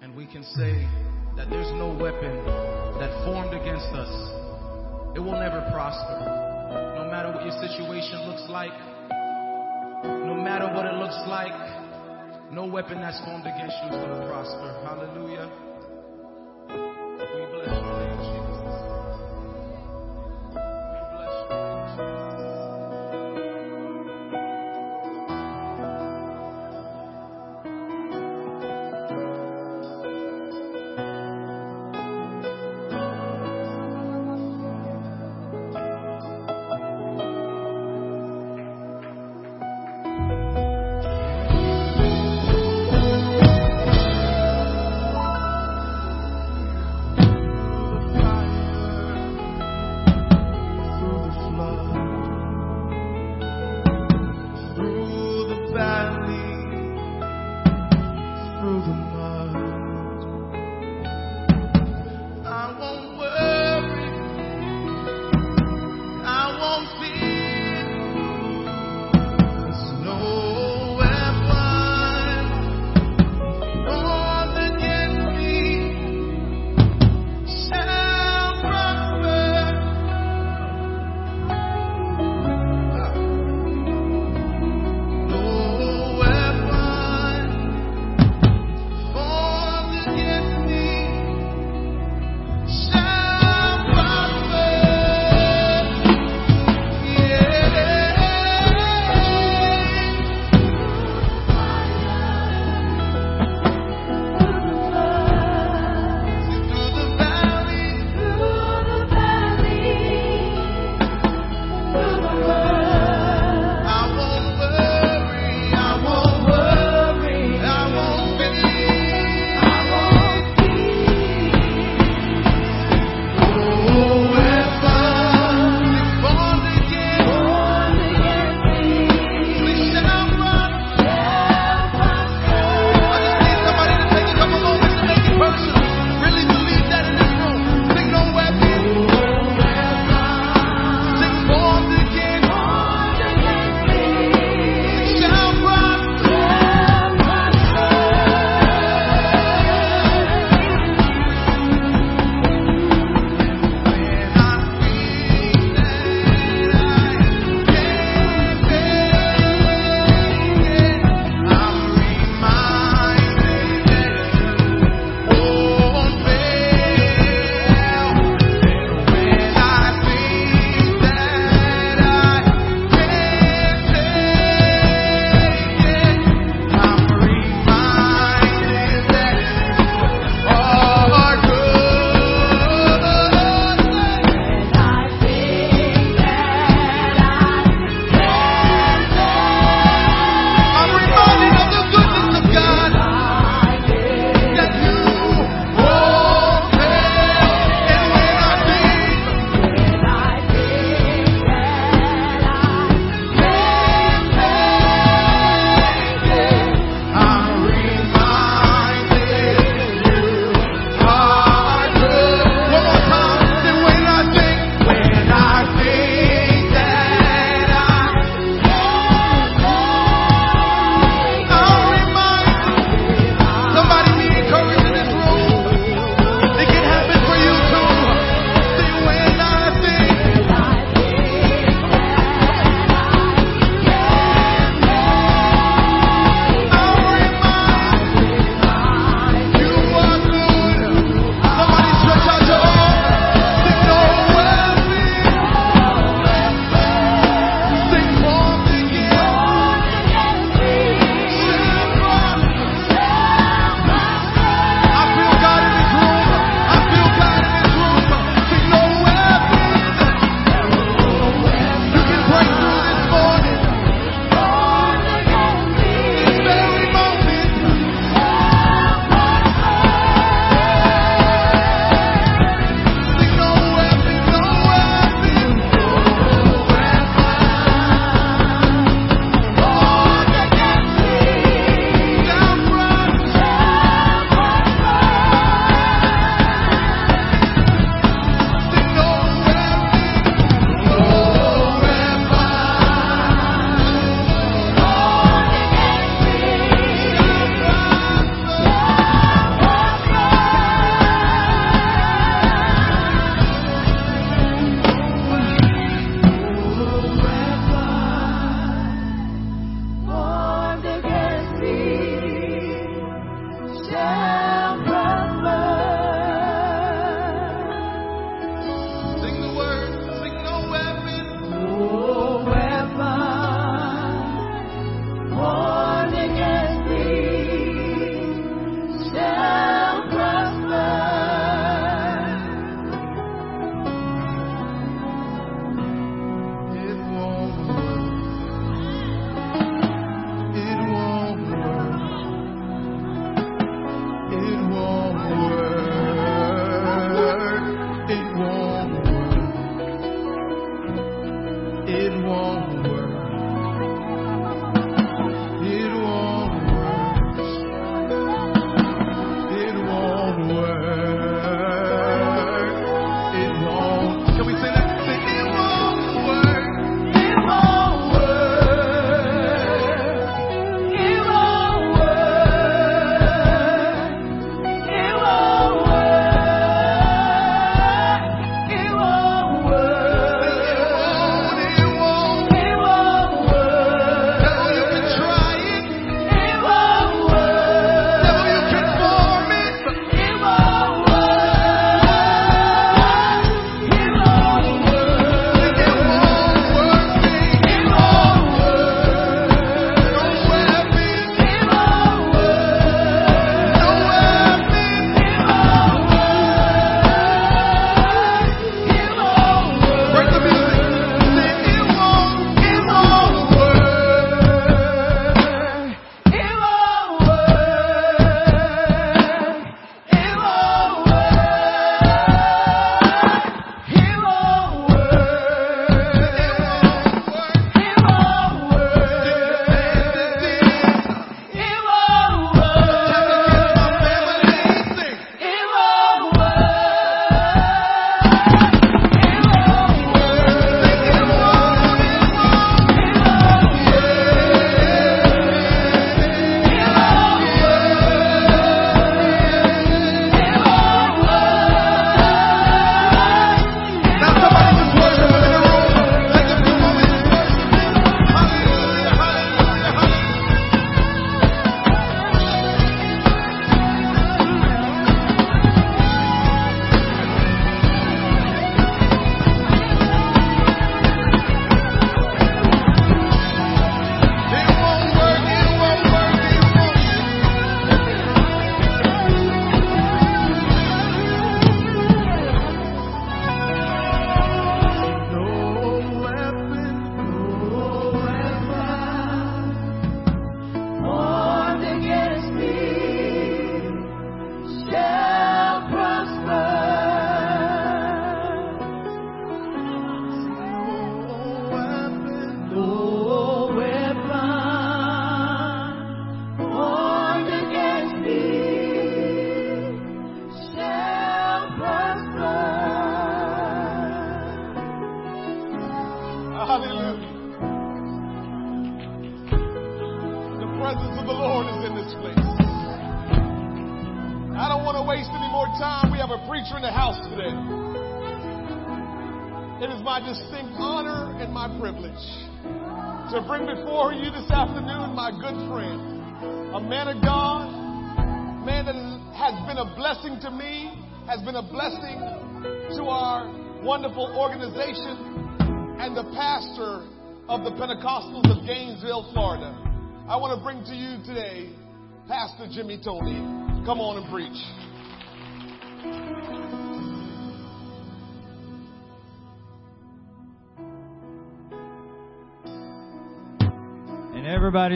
and we can say that there's no weapon that formed against us it will never prosper. No matter what your situation looks like, no matter what it looks like, no weapon that's formed against you is going to prosper. Hallelujah. We bless your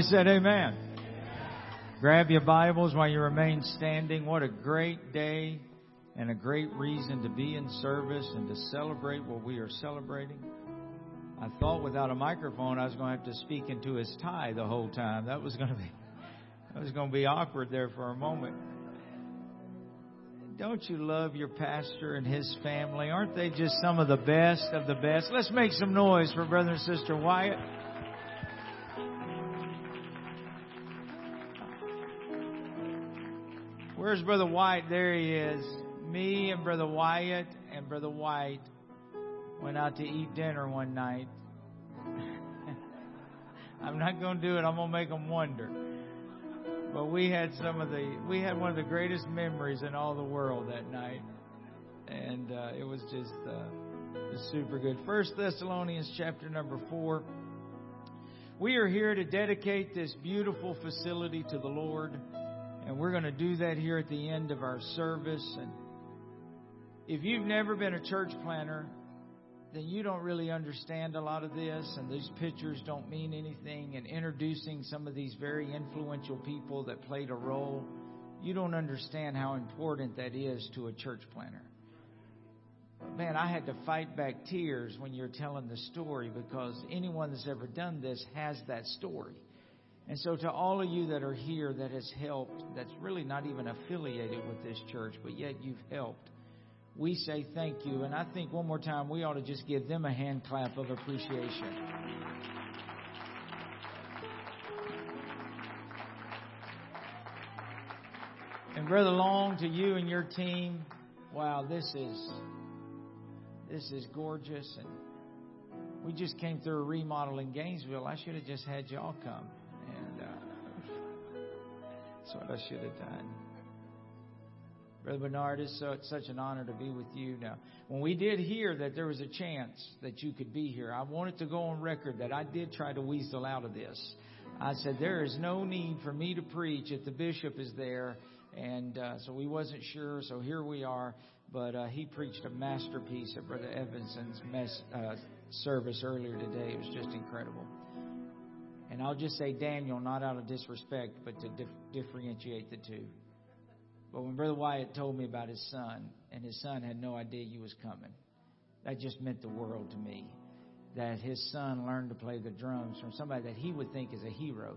said amen. Grab your Bibles while you remain standing. What a great day and a great reason to be in service and to celebrate what we are celebrating. I thought without a microphone I was going to have to speak into his tie the whole time. That was going to be that was going to be awkward there for a moment. Don't you love your pastor and his family? Aren't they just some of the best of the best? Let's make some noise for brother and sister Wyatt. Where's Brother White? There he is. Me and Brother Wyatt and Brother White went out to eat dinner one night. I'm not going to do it. I'm going to make them wonder. But we had some of the, we had one of the greatest memories in all the world that night. And uh, it was just uh, super good. First Thessalonians chapter number four. We are here to dedicate this beautiful facility to the Lord. And we're going to do that here at the end of our service. And if you've never been a church planter, then you don't really understand a lot of this, and these pictures don't mean anything. And introducing some of these very influential people that played a role, you don't understand how important that is to a church planter. Man, I had to fight back tears when you're telling the story because anyone that's ever done this has that story. And so, to all of you that are here that has helped, that's really not even affiliated with this church, but yet you've helped, we say thank you. And I think one more time we ought to just give them a hand clap of appreciation. And Brother Long, to you and your team, wow, this is this is gorgeous and we just came through a remodel in Gainesville. I should have just had y'all come. That's what I should have done. Brother Bernard, it's, so, it's such an honor to be with you. Now, when we did hear that there was a chance that you could be here, I wanted to go on record that I did try to weasel out of this. I said, there is no need for me to preach if the bishop is there. And uh, so we wasn't sure, so here we are. But uh, he preached a masterpiece at Brother Evanson's mess, uh, service earlier today. It was just incredible. And I'll just say Daniel, not out of disrespect, but to dif- differentiate the two. But when Brother Wyatt told me about his son, and his son had no idea you was coming, that just meant the world to me. That his son learned to play the drums from somebody that he would think is a hero,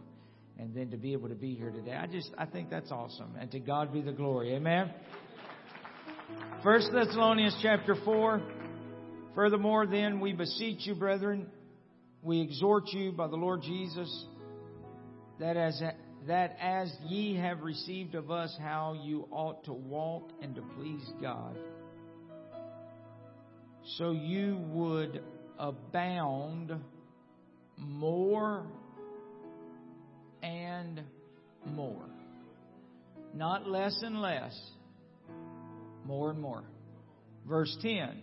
and then to be able to be here today, I just I think that's awesome. And to God be the glory. Amen. First Thessalonians chapter four. Furthermore, then we beseech you, brethren, we exhort you by the Lord Jesus, that as that as ye have received of us how you ought to walk and to please God, so you would abound more and more. Not less and less, more and more. Verse 10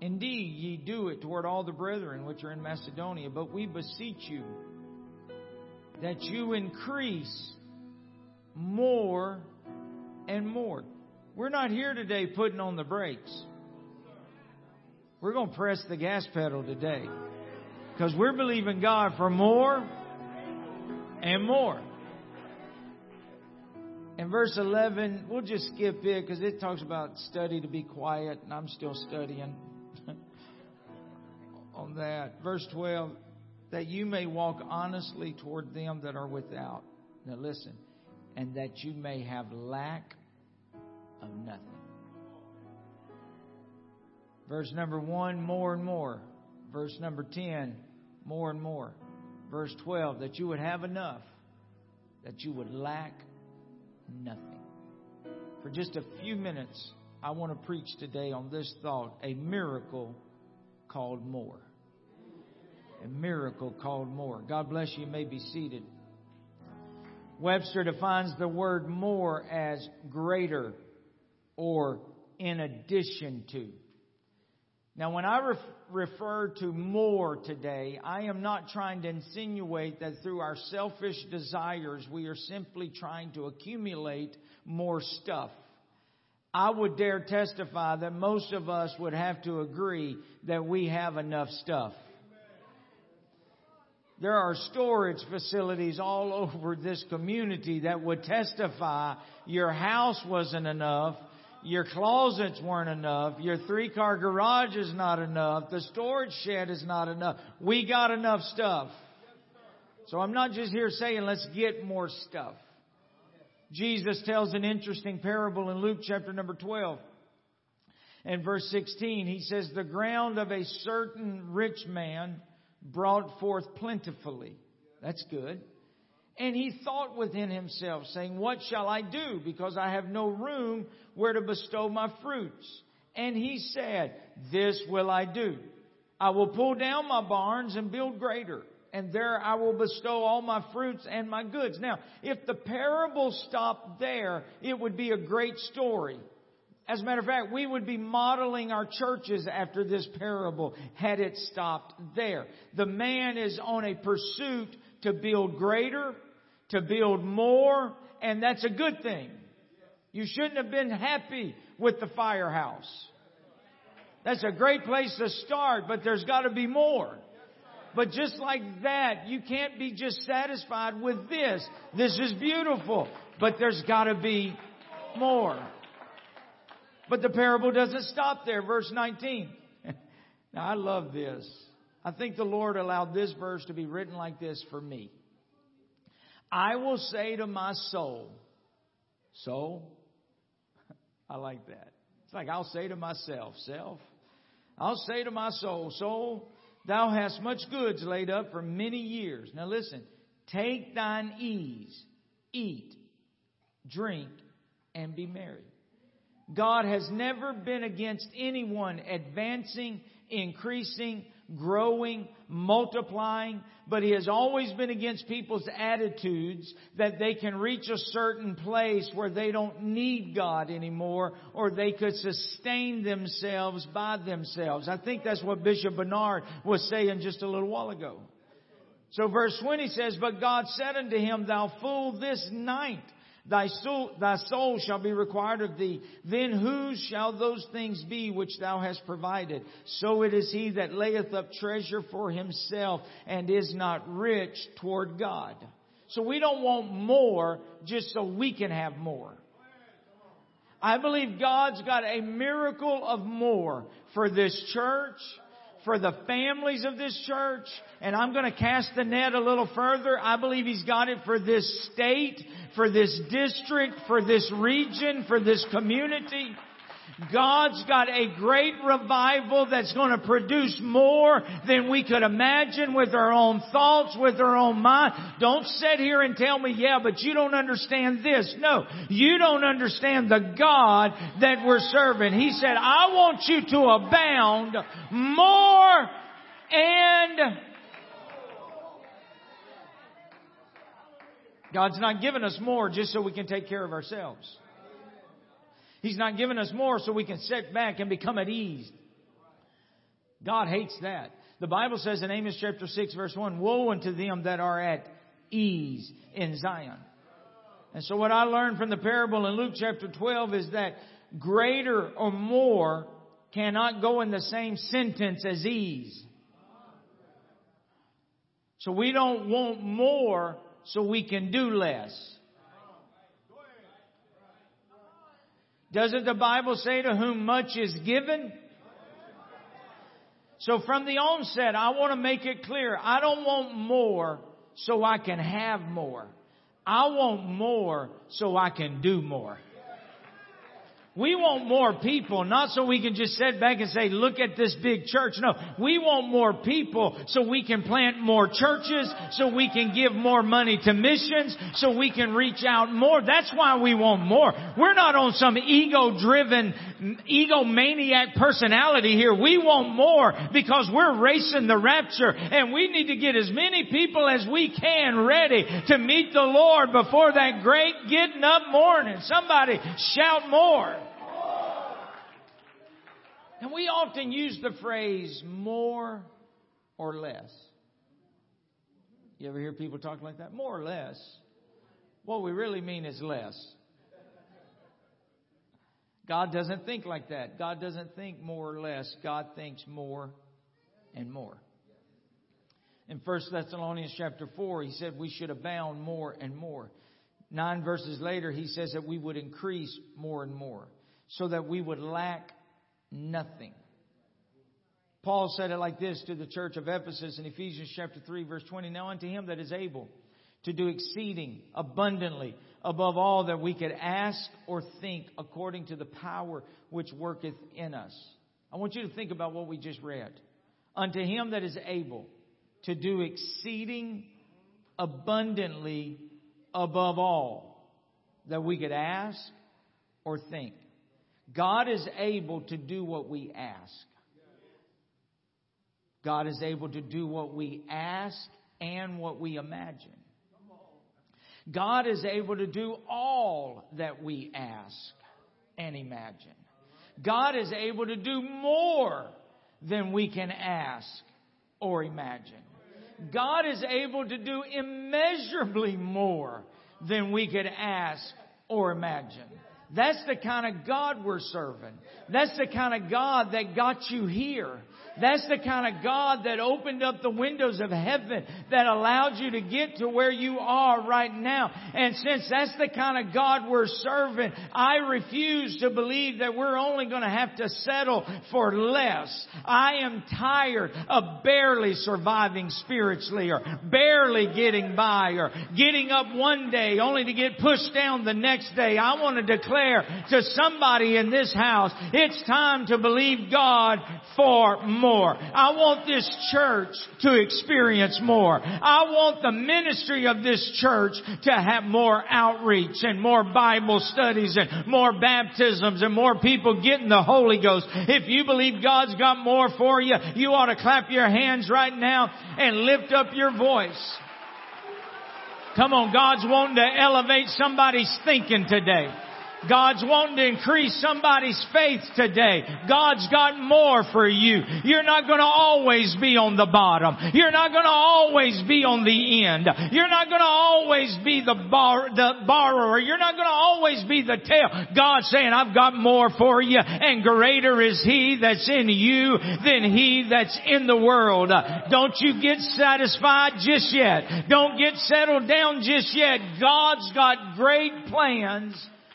Indeed, ye do it toward all the brethren which are in Macedonia, but we beseech you that you increase more and more. We're not here today putting on the brakes. We're going to press the gas pedal today because we're believing God for more and more. In verse 11, we'll just skip it because it talks about study to be quiet, and I'm still studying on that. Verse 12, that you may walk honestly toward them that are without. Now listen, and that you may have lack of nothing. Verse number 1, more and more. Verse number 10, more and more. Verse 12, that you would have enough, that you would lack nothing. For just a few minutes, I want to preach today on this thought a miracle called more. A miracle called more. God bless you. You may be seated. Webster defines the word more as greater or in addition to. Now, when I ref- refer to more today, I am not trying to insinuate that through our selfish desires we are simply trying to accumulate more stuff. I would dare testify that most of us would have to agree that we have enough stuff. There are storage facilities all over this community that would testify your house wasn't enough, your closets weren't enough, your three car garage is not enough, the storage shed is not enough. We got enough stuff. So I'm not just here saying let's get more stuff. Jesus tells an interesting parable in Luke chapter number 12. And verse 16, he says, The ground of a certain rich man brought forth plentifully. That's good. And he thought within himself, saying, What shall I do? Because I have no room where to bestow my fruits. And he said, This will I do. I will pull down my barns and build greater. And there I will bestow all my fruits and my goods. Now, if the parable stopped there, it would be a great story. As a matter of fact, we would be modeling our churches after this parable had it stopped there. The man is on a pursuit to build greater, to build more, and that's a good thing. You shouldn't have been happy with the firehouse. That's a great place to start, but there's got to be more. But just like that, you can't be just satisfied with this. This is beautiful, but there's got to be more. But the parable doesn't stop there. Verse 19. now I love this. I think the Lord allowed this verse to be written like this for me. I will say to my soul, soul, I like that. It's like I'll say to myself, self, I'll say to my soul, soul, thou hast much goods laid up for many years. Now listen, take thine ease, eat, drink, and be merry. God has never been against anyone advancing, increasing, growing, multiplying, but He has always been against people's attitudes that they can reach a certain place where they don't need God anymore or they could sustain themselves by themselves. I think that's what Bishop Bernard was saying just a little while ago. So verse 20 says, But God said unto him, Thou fool, this night Thy soul, thy soul shall be required of thee. Then whose shall those things be which thou hast provided? So it is he that layeth up treasure for himself and is not rich toward God. So we don't want more just so we can have more. I believe God's got a miracle of more for this church, for the families of this church, and I'm going to cast the net a little further. I believe He's got it for this state, for this district, for this region, for this community. God's got a great revival that's going to produce more than we could imagine with our own thoughts, with our own mind. Don't sit here and tell me, yeah, but you don't understand this. No, you don't understand the God that we're serving. He said, I want you to abound more and God's not giving us more just so we can take care of ourselves. He's not giving us more so we can sit back and become at ease. God hates that. The Bible says in Amos chapter 6 verse 1, Woe unto them that are at ease in Zion. And so what I learned from the parable in Luke chapter 12 is that greater or more cannot go in the same sentence as ease. So we don't want more so we can do less. Doesn't the Bible say to whom much is given? So from the onset, I want to make it clear. I don't want more so I can have more. I want more so I can do more. We want more people, not so we can just sit back and say, look at this big church. No, we want more people so we can plant more churches, so we can give more money to missions, so we can reach out more. That's why we want more. We're not on some ego driven, egomaniac personality here. We want more because we're racing the rapture and we need to get as many people as we can ready to meet the Lord before that great getting up morning. Somebody shout more. And we often use the phrase more or less. You ever hear people talk like that? More or less. What we really mean is less. God doesn't think like that. God doesn't think more or less. God thinks more and more. In 1 Thessalonians chapter 4, he said we should abound more and more. Nine verses later, he says that we would increase more and more so that we would lack nothing. Paul said it like this to the church of Ephesus in Ephesians chapter 3 verse 20. Now unto him that is able to do exceeding abundantly above all that we could ask or think according to the power which worketh in us. I want you to think about what we just read. Unto him that is able to do exceeding abundantly above all that we could ask or think. God is able to do what we ask. God is able to do what we ask and what we imagine. God is able to do all that we ask and imagine. God is able to do more than we can ask or imagine. God is able to do immeasurably more than we could ask or imagine. That's the kind of God we're serving. That's the kind of God that got you here. That's the kind of God that opened up the windows of heaven that allowed you to get to where you are right now. And since that's the kind of God we're serving, I refuse to believe that we're only going to have to settle for less. I am tired of barely surviving spiritually or barely getting by or getting up one day only to get pushed down the next day. I want to declare to somebody in this house, it's time to believe God for more. I want this church to experience more. I want the ministry of this church to have more outreach and more Bible studies and more baptisms and more people getting the Holy Ghost. If you believe God's got more for you, you ought to clap your hands right now and lift up your voice. Come on, God's wanting to elevate somebody's thinking today. God's wanting to increase somebody's faith today. God's got more for you. You're not going to always be on the bottom. You're not going to always be on the end. You're not going to always be the, bar, the borrower. You're not going to always be the tail. God's saying, I've got more for you and greater is He that's in you than He that's in the world. Don't you get satisfied just yet. Don't get settled down just yet. God's got great plans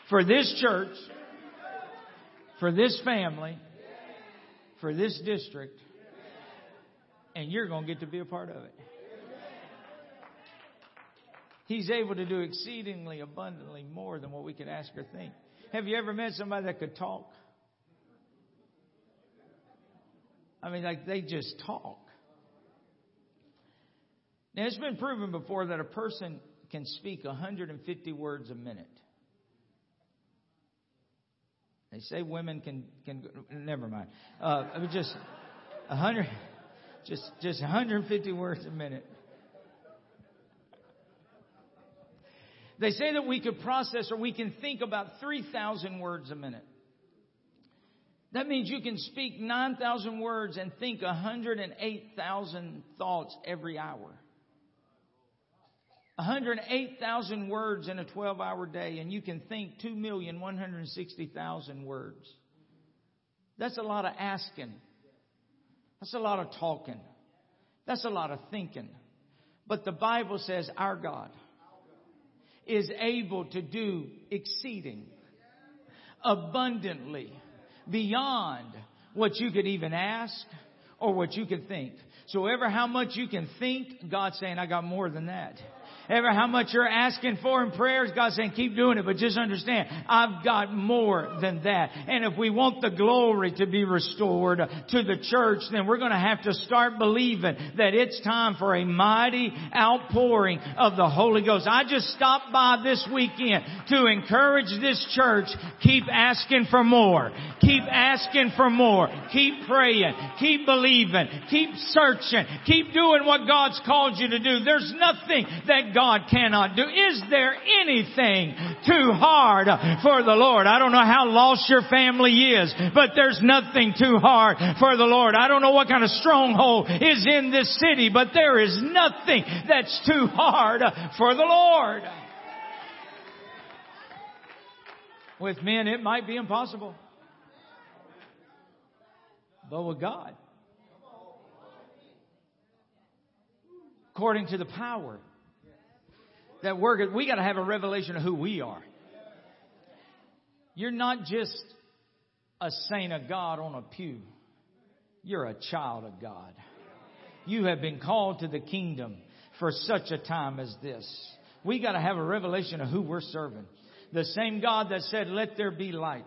for this church, for this family, for this district, and you're going to get to be a part of it. He's able to do exceedingly abundantly more than what we could ask or think. Have you ever met somebody that could talk? I mean, like they just talk. Now, it's been proven before that a person can speak 150 words a minute. They say women can can never mind. Uh, I mean, just a hundred, just just 150 words a minute. They say that we could process or we can think about 3,000 words a minute. That means you can speak 9,000 words and think 108,000 thoughts every hour. 108,000 words in a 12 hour day, and you can think 2,160,000 words. That's a lot of asking. That's a lot of talking. That's a lot of thinking. But the Bible says our God is able to do exceeding abundantly beyond what you could even ask or what you could think. So ever how much you can think, God's saying, I got more than that. Ever how much you're asking for in prayers, God's saying keep doing it, but just understand, I've got more than that. And if we want the glory to be restored to the church, then we're going to have to start believing that it's time for a mighty outpouring of the Holy Ghost. I just stopped by this weekend to encourage this church, keep asking for more. Keep asking for more. Keep praying. Keep believing. Keep searching. Keep doing what God's called you to do. There's nothing that God cannot do. Is there anything too hard for the Lord? I don't know how lost your family is, but there's nothing too hard for the Lord. I don't know what kind of stronghold is in this city, but there is nothing that's too hard for the Lord. With men, it might be impossible. But with God, according to the power that we're, we got to have a revelation of who we are. You're not just a saint of God on a pew. You're a child of God. You have been called to the kingdom for such a time as this. We got to have a revelation of who we're serving. The same God that said, let there be light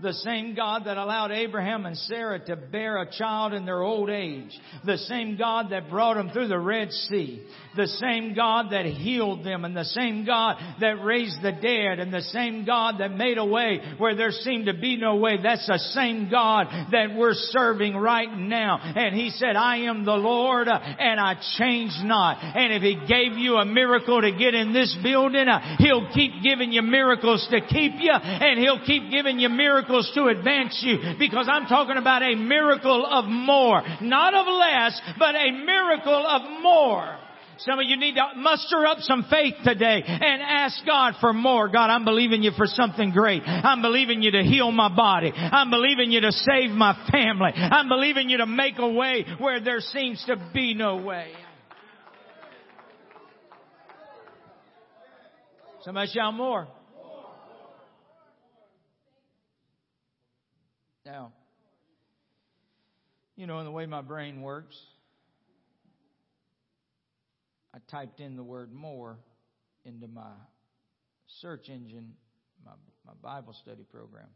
the same God that allowed Abraham and Sarah to bear a child in their old age. The same God that brought them through the Red Sea. The same God that healed them and the same God that raised the dead and the same God that made a way where there seemed to be no way. That's the same God that we're serving right now. And He said, I am the Lord and I change not. And if He gave you a miracle to get in this building, He'll keep giving you miracles to keep you and He'll keep giving you miracles miracles to advance you because I'm talking about a miracle of more. Not of less, but a miracle of more. Some of you need to muster up some faith today and ask God for more. God, I'm believing you for something great. I'm believing you to heal my body. I'm believing you to save my family. I'm believing you to make a way where there seems to be no way. Somebody shout more. Now, you know, in the way my brain works, I typed in the word more into my search engine, my, my Bible study program.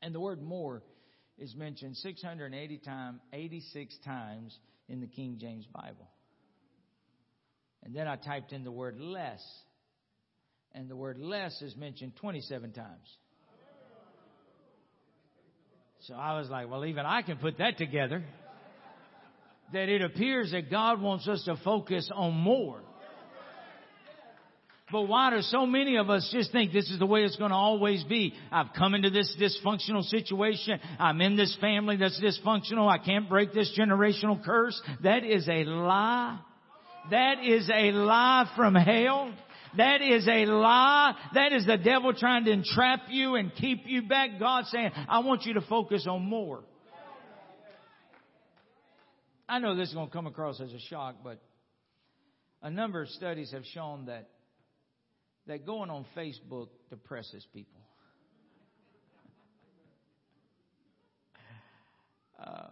And the word more is mentioned 680 times, 86 times in the King James Bible. And then I typed in the word less. And the word less is mentioned 27 times. So I was like, well, even I can put that together. That it appears that God wants us to focus on more. But why do so many of us just think this is the way it's going to always be? I've come into this dysfunctional situation. I'm in this family that's dysfunctional. I can't break this generational curse. That is a lie. That is a lie from hell. That is a lie. That is the devil trying to entrap you and keep you back. God saying, I want you to focus on more. I know this is going to come across as a shock, but a number of studies have shown that that going on Facebook depresses people. Uh,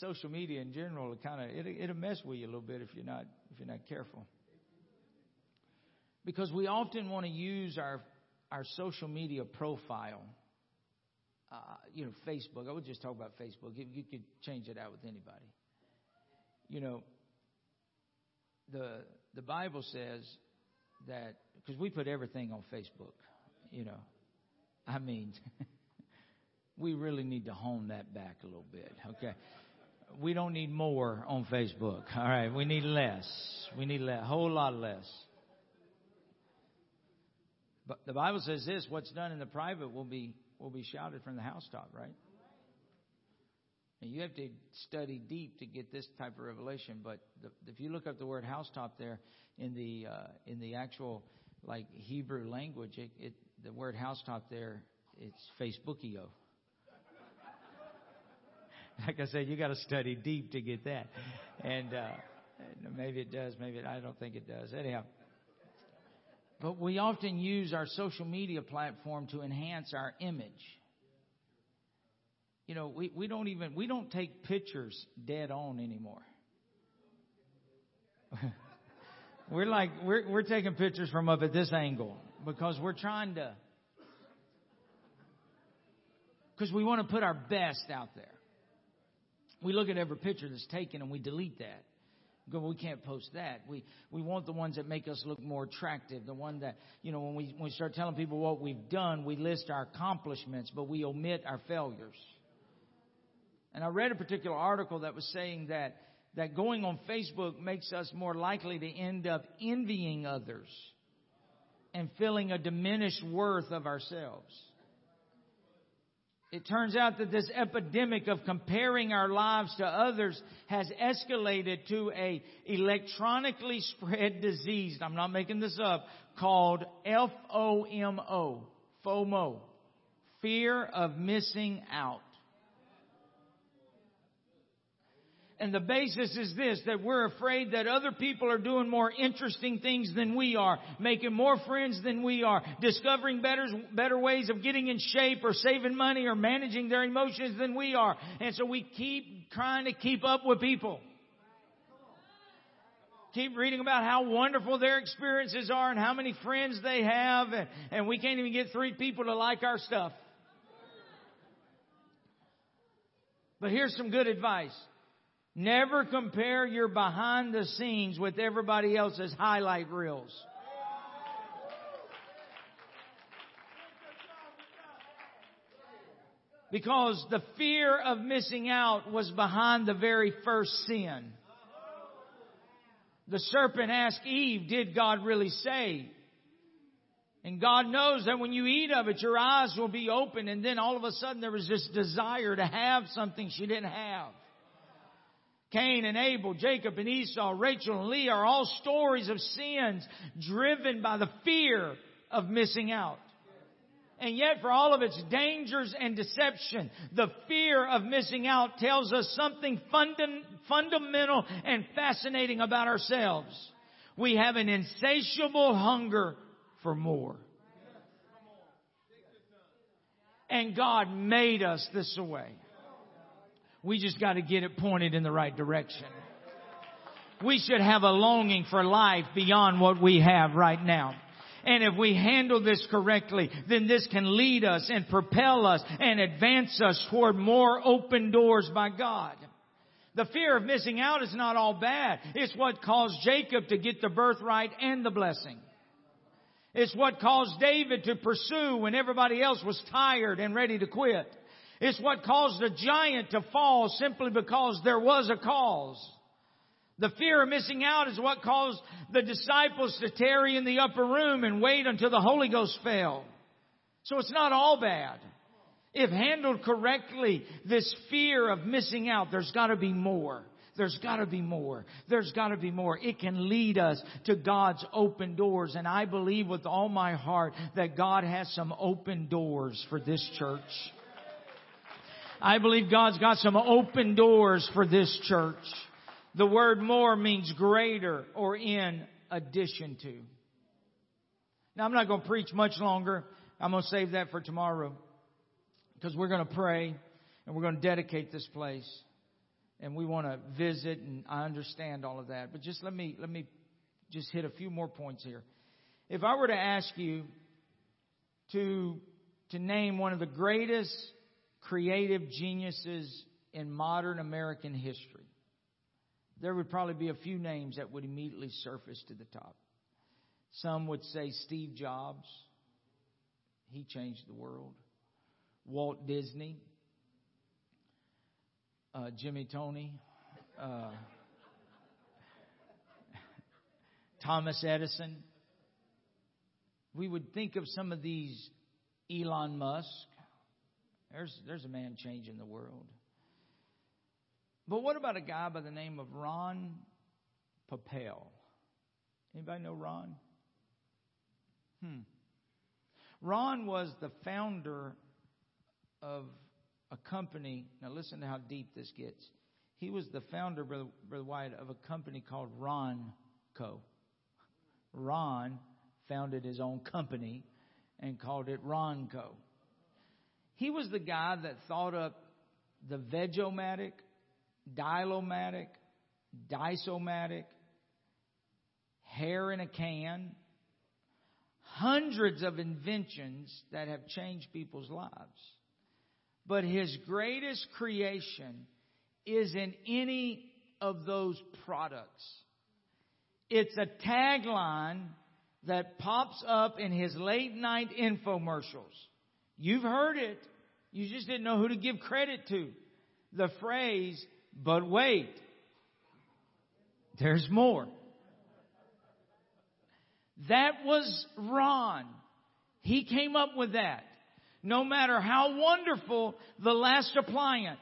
social media in general, kind of it, it'll mess with you a little bit if you're not if you're not careful because we often want to use our our social media profile. Uh, you know, Facebook. I would just talk about Facebook. You, you could change it out with anybody. You know, the the Bible says that because we put everything on Facebook. You know, I mean, we really need to hone that back a little bit. Okay. We don't need more on Facebook. All right. We need less. We need a whole lot less. The Bible says this: what's done in the private will be will be shouted from the housetop, right? And you have to study deep to get this type of revelation. But the, if you look up the word housetop there in the uh, in the actual like Hebrew language, it, it the word housetop there it's Facebookio. like I said, you got to study deep to get that, and uh, maybe it does, maybe it, I don't think it does. Anyhow. But we often use our social media platform to enhance our image. You know, we, we don't even, we don't take pictures dead on anymore. We're like we're we're taking pictures from up at this angle because we're trying to because we want to put our best out there. We look at every picture that's taken and we delete that. We can't post that. We we want the ones that make us look more attractive. The one that you know when we when we start telling people what we've done, we list our accomplishments, but we omit our failures. And I read a particular article that was saying that that going on Facebook makes us more likely to end up envying others and feeling a diminished worth of ourselves. It turns out that this epidemic of comparing our lives to others has escalated to a electronically spread disease. I'm not making this up called FOMO. FOMO. Fear of missing out. And the basis is this, that we're afraid that other people are doing more interesting things than we are, making more friends than we are, discovering better, better ways of getting in shape or saving money or managing their emotions than we are. And so we keep trying to keep up with people. Keep reading about how wonderful their experiences are and how many friends they have and, and we can't even get three people to like our stuff. But here's some good advice. Never compare your behind the scenes with everybody else's highlight reels. Because the fear of missing out was behind the very first sin. The serpent asked Eve, did God really say? And God knows that when you eat of it, your eyes will be open and then all of a sudden there was this desire to have something she didn't have. Cain and Abel, Jacob and Esau, Rachel and Leah are all stories of sins driven by the fear of missing out. And yet for all of its dangers and deception, the fear of missing out tells us something funda- fundamental and fascinating about ourselves. We have an insatiable hunger for more. And God made us this way. We just got to get it pointed in the right direction. We should have a longing for life beyond what we have right now. And if we handle this correctly, then this can lead us and propel us and advance us toward more open doors by God. The fear of missing out is not all bad. It's what caused Jacob to get the birthright and the blessing. It's what caused David to pursue when everybody else was tired and ready to quit. It's what caused the giant to fall simply because there was a cause. The fear of missing out is what caused the disciples to tarry in the upper room and wait until the Holy Ghost fell. So it's not all bad. If handled correctly, this fear of missing out, there's gotta be more. There's gotta be more. There's gotta be more. It can lead us to God's open doors. And I believe with all my heart that God has some open doors for this church. I believe God's got some open doors for this church. The word more means greater or in addition to. Now I'm not going to preach much longer. I'm going to save that for tomorrow because we're going to pray and we're going to dedicate this place and we want to visit and I understand all of that. But just let me, let me just hit a few more points here. If I were to ask you to, to name one of the greatest creative geniuses in modern American history, there would probably be a few names that would immediately surface to the top. Some would say Steve Jobs. He changed the world. Walt Disney. Uh, Jimmy Tony. Uh, Thomas Edison. We would think of some of these Elon Musk. There's, there's a man changing the world. But what about a guy by the name of Ron Popeil? Anybody know Ron? Hmm. Ron was the founder of a company. Now listen to how deep this gets. He was the founder, Brother, Brother White, of a company called Ronco. Ron founded his own company and called it Ronco. He was the guy that thought up the Vegomatic, Dialomatic, Disomatic, hair in a can, hundreds of inventions that have changed people's lives. But his greatest creation is in any of those products. It's a tagline that pops up in his late night infomercials. You've heard it. You just didn't know who to give credit to. The phrase, but wait, there's more. That was Ron. He came up with that. No matter how wonderful the last appliance,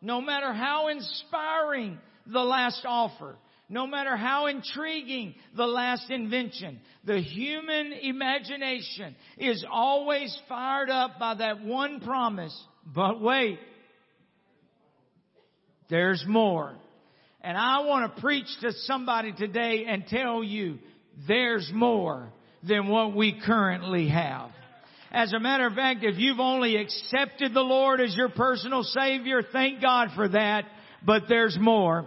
no matter how inspiring the last offer, no matter how intriguing the last invention, the human imagination is always fired up by that one promise. But wait, there's more. And I want to preach to somebody today and tell you there's more than what we currently have. As a matter of fact, if you've only accepted the Lord as your personal Savior, thank God for that, but there's more.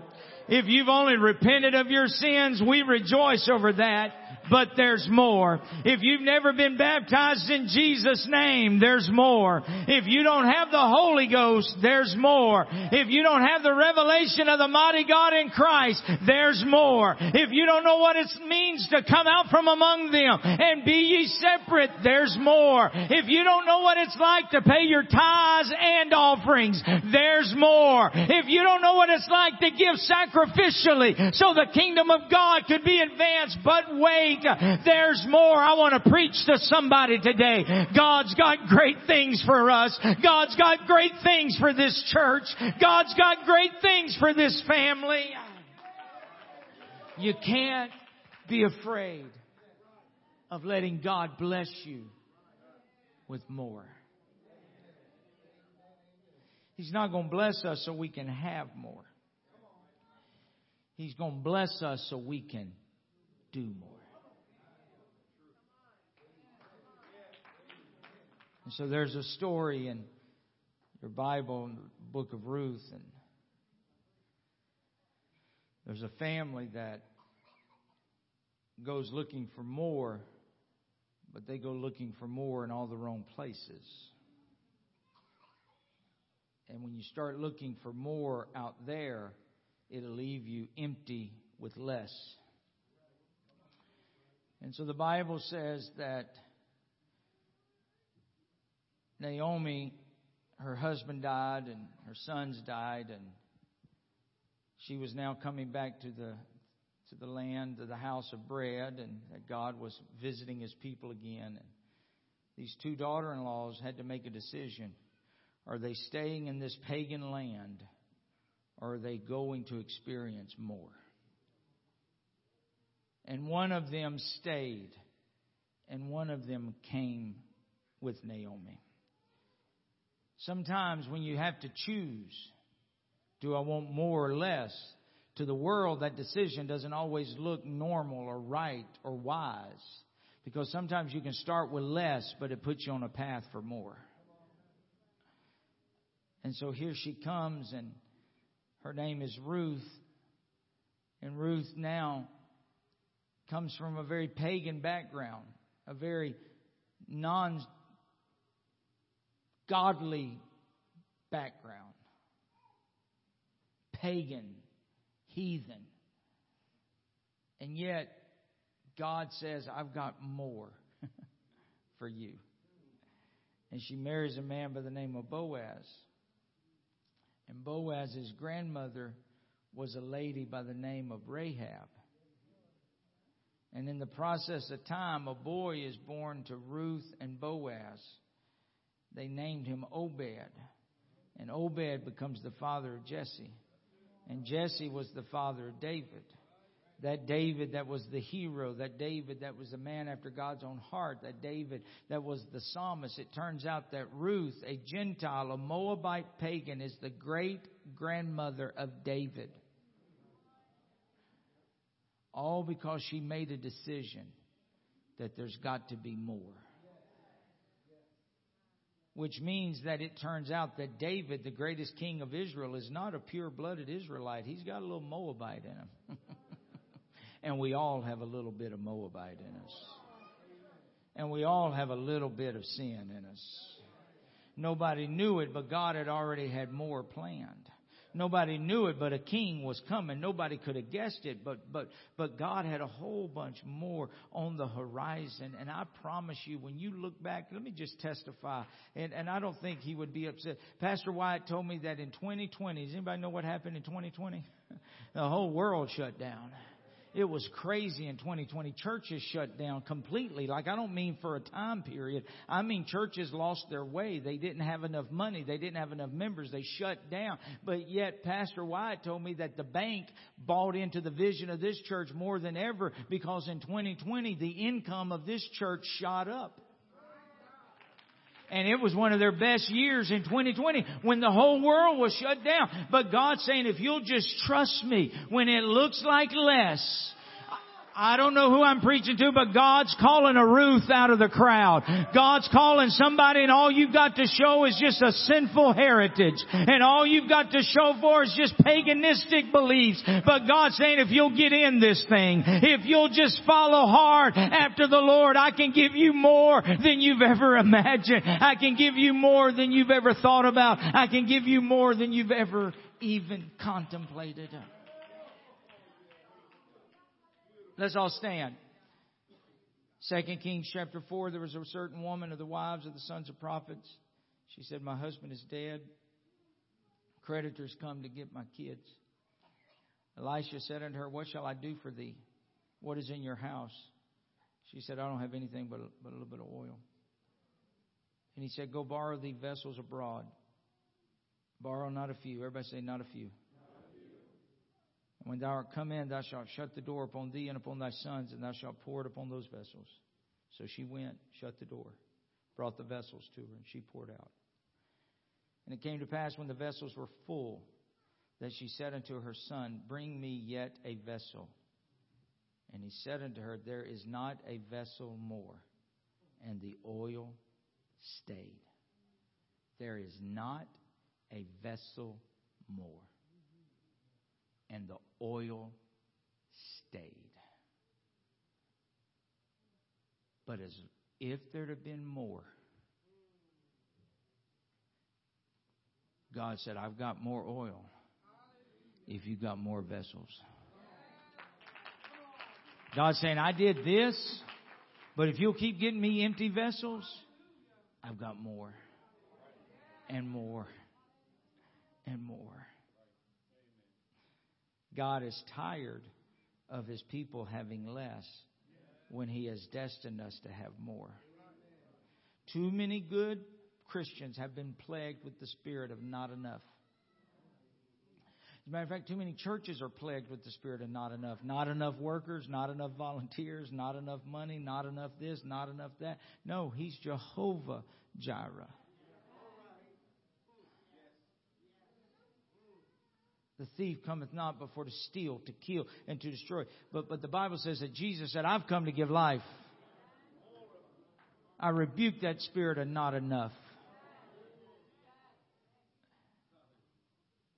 If you've only repented of your sins, we rejoice over that but there's more. If you've never been baptized in Jesus' name, there's more. If you don't have the Holy Ghost, there's more. If you don't have the revelation of the mighty God in Christ, there's more. If you don't know what it means to come out from among them and be ye separate, there's more. If you don't know what it's like to pay your tithes and offerings, there's more. If you don't know what it's like to give sacrificially so the kingdom of God could be advanced, but wait, there's more. I want to preach to somebody today. God's got great things for us. God's got great things for this church. God's got great things for this family. You can't be afraid of letting God bless you with more. He's not going to bless us so we can have more. He's going to bless us so we can do more. And so there's a story in your Bible, in the book of Ruth, and there's a family that goes looking for more, but they go looking for more in all the wrong places. And when you start looking for more out there, it'll leave you empty with less. And so the Bible says that Naomi, her husband died and her sons died, and she was now coming back to the to the land, to the house of bread, and that God was visiting His people again. And these two daughter-in-laws had to make a decision: Are they staying in this pagan land, or are they going to experience more? And one of them stayed, and one of them came with Naomi. Sometimes when you have to choose, do I want more or less? To the world, that decision doesn't always look normal or right or wise. Because sometimes you can start with less, but it puts you on a path for more. And so here she comes, and her name is Ruth. And Ruth now comes from a very pagan background, a very non godly background, pagan, heathen. And yet, God says, I've got more for you. And she marries a man by the name of Boaz. And Boaz's grandmother was a lady by the name of Rahab. And in the process of time, a boy is born to Ruth and Boaz they named him Obed. And Obed becomes the father of Jesse. And Jesse was the father of David. That David that was the hero, that David that was a man after God's own heart, that David that was the psalmist. It turns out that Ruth, a Gentile, a Moabite pagan, is the great grandmother of David. All because she made a decision that there's got to be more which means that it turns out that David, the greatest king of Israel, is not a pure blooded Israelite. He's got a little Moabite in him. And we all have a little bit of Moabite in us. And we all have a little bit of sin in us. Nobody knew it, but God had already had more planned. Nobody knew it, but a king was coming. Nobody could have guessed it, but, but, but God had a whole bunch more on the horizon. And I promise you, when you look back, let me just testify. And, and I don't think he would be upset. Pastor Wyatt told me that in 2020, does anybody know what happened in 2020? the whole world shut down it was crazy in 2020. Churches shut down completely. Like I don't mean for a time period. I mean churches lost their way. They didn't have enough money. They didn't have enough members. They shut down. But yet Pastor Wyatt told me that the bank bought into the vision of this church more than ever because in 2020 the income of this church shot up. And it was one of their best years in 2020 when the whole world was shut down. But God's saying, if you'll just trust me when it looks like less, I don't know who I'm preaching to, but God's calling a Ruth out of the crowd. God's calling somebody and all you've got to show is just a sinful heritage. And all you've got to show for is just paganistic beliefs. But God's saying if you'll get in this thing, if you'll just follow hard after the Lord, I can give you more than you've ever imagined. I can give you more than you've ever thought about. I can give you more than you've ever even contemplated. Let's all stand. Second Kings chapter 4, there was a certain woman of the wives of the sons of prophets. She said, My husband is dead. Creditors come to get my kids. Elisha said unto her, What shall I do for thee? What is in your house? She said, I don't have anything but a, but a little bit of oil. And he said, Go borrow thee vessels abroad. Borrow not a few. Everybody say, Not a few. When thou art come in, thou shalt shut the door upon thee and upon thy sons, and thou shalt pour it upon those vessels. So she went, shut the door, brought the vessels to her, and she poured out. And it came to pass when the vessels were full that she said unto her son, Bring me yet a vessel. And he said unto her, There is not a vessel more. And the oil stayed. There is not a vessel more and the oil stayed. But as if there'd have been more, God said, I've got more oil if you've got more vessels. God's saying, I did this, but if you'll keep getting me empty vessels, I've got more and more and more. God is tired of his people having less when he has destined us to have more. Too many good Christians have been plagued with the spirit of not enough. As a matter of fact, too many churches are plagued with the spirit of not enough. Not enough workers, not enough volunteers, not enough money, not enough this, not enough that. No, he's Jehovah Jireh. The thief cometh not but for to steal, to kill, and to destroy. But, but the Bible says that Jesus said, I've come to give life. I rebuke that spirit of not enough.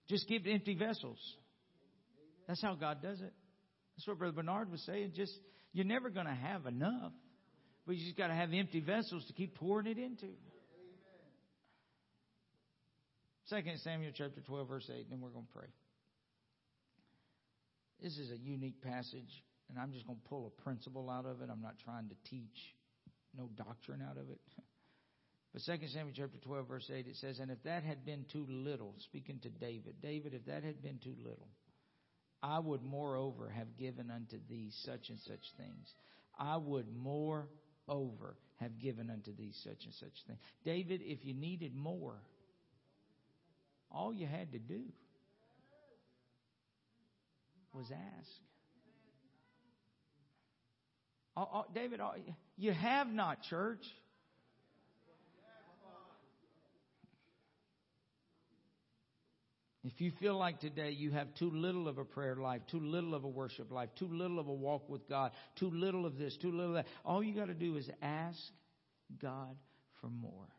Just give empty vessels. That's how God does it. That's what Brother Bernard was saying. Just you're never going to have enough, but you just got to have empty vessels to keep pouring it into. Second Samuel chapter 12 verse 8, and then we're going to pray. This is a unique passage, and I'm just going to pull a principle out of it. I'm not trying to teach no doctrine out of it. But 2 Samuel chapter 12, verse 8, it says, And if that had been too little, speaking to David, David, if that had been too little, I would moreover have given unto thee such and such things. I would moreover have given unto thee such and such things. David, if you needed more, all you had to do was ask. Oh, oh, David, oh, you have not, church. If you feel like today you have too little of a prayer life, too little of a worship life, too little of a walk with God, too little of this, too little of that, all you got to do is ask God for more.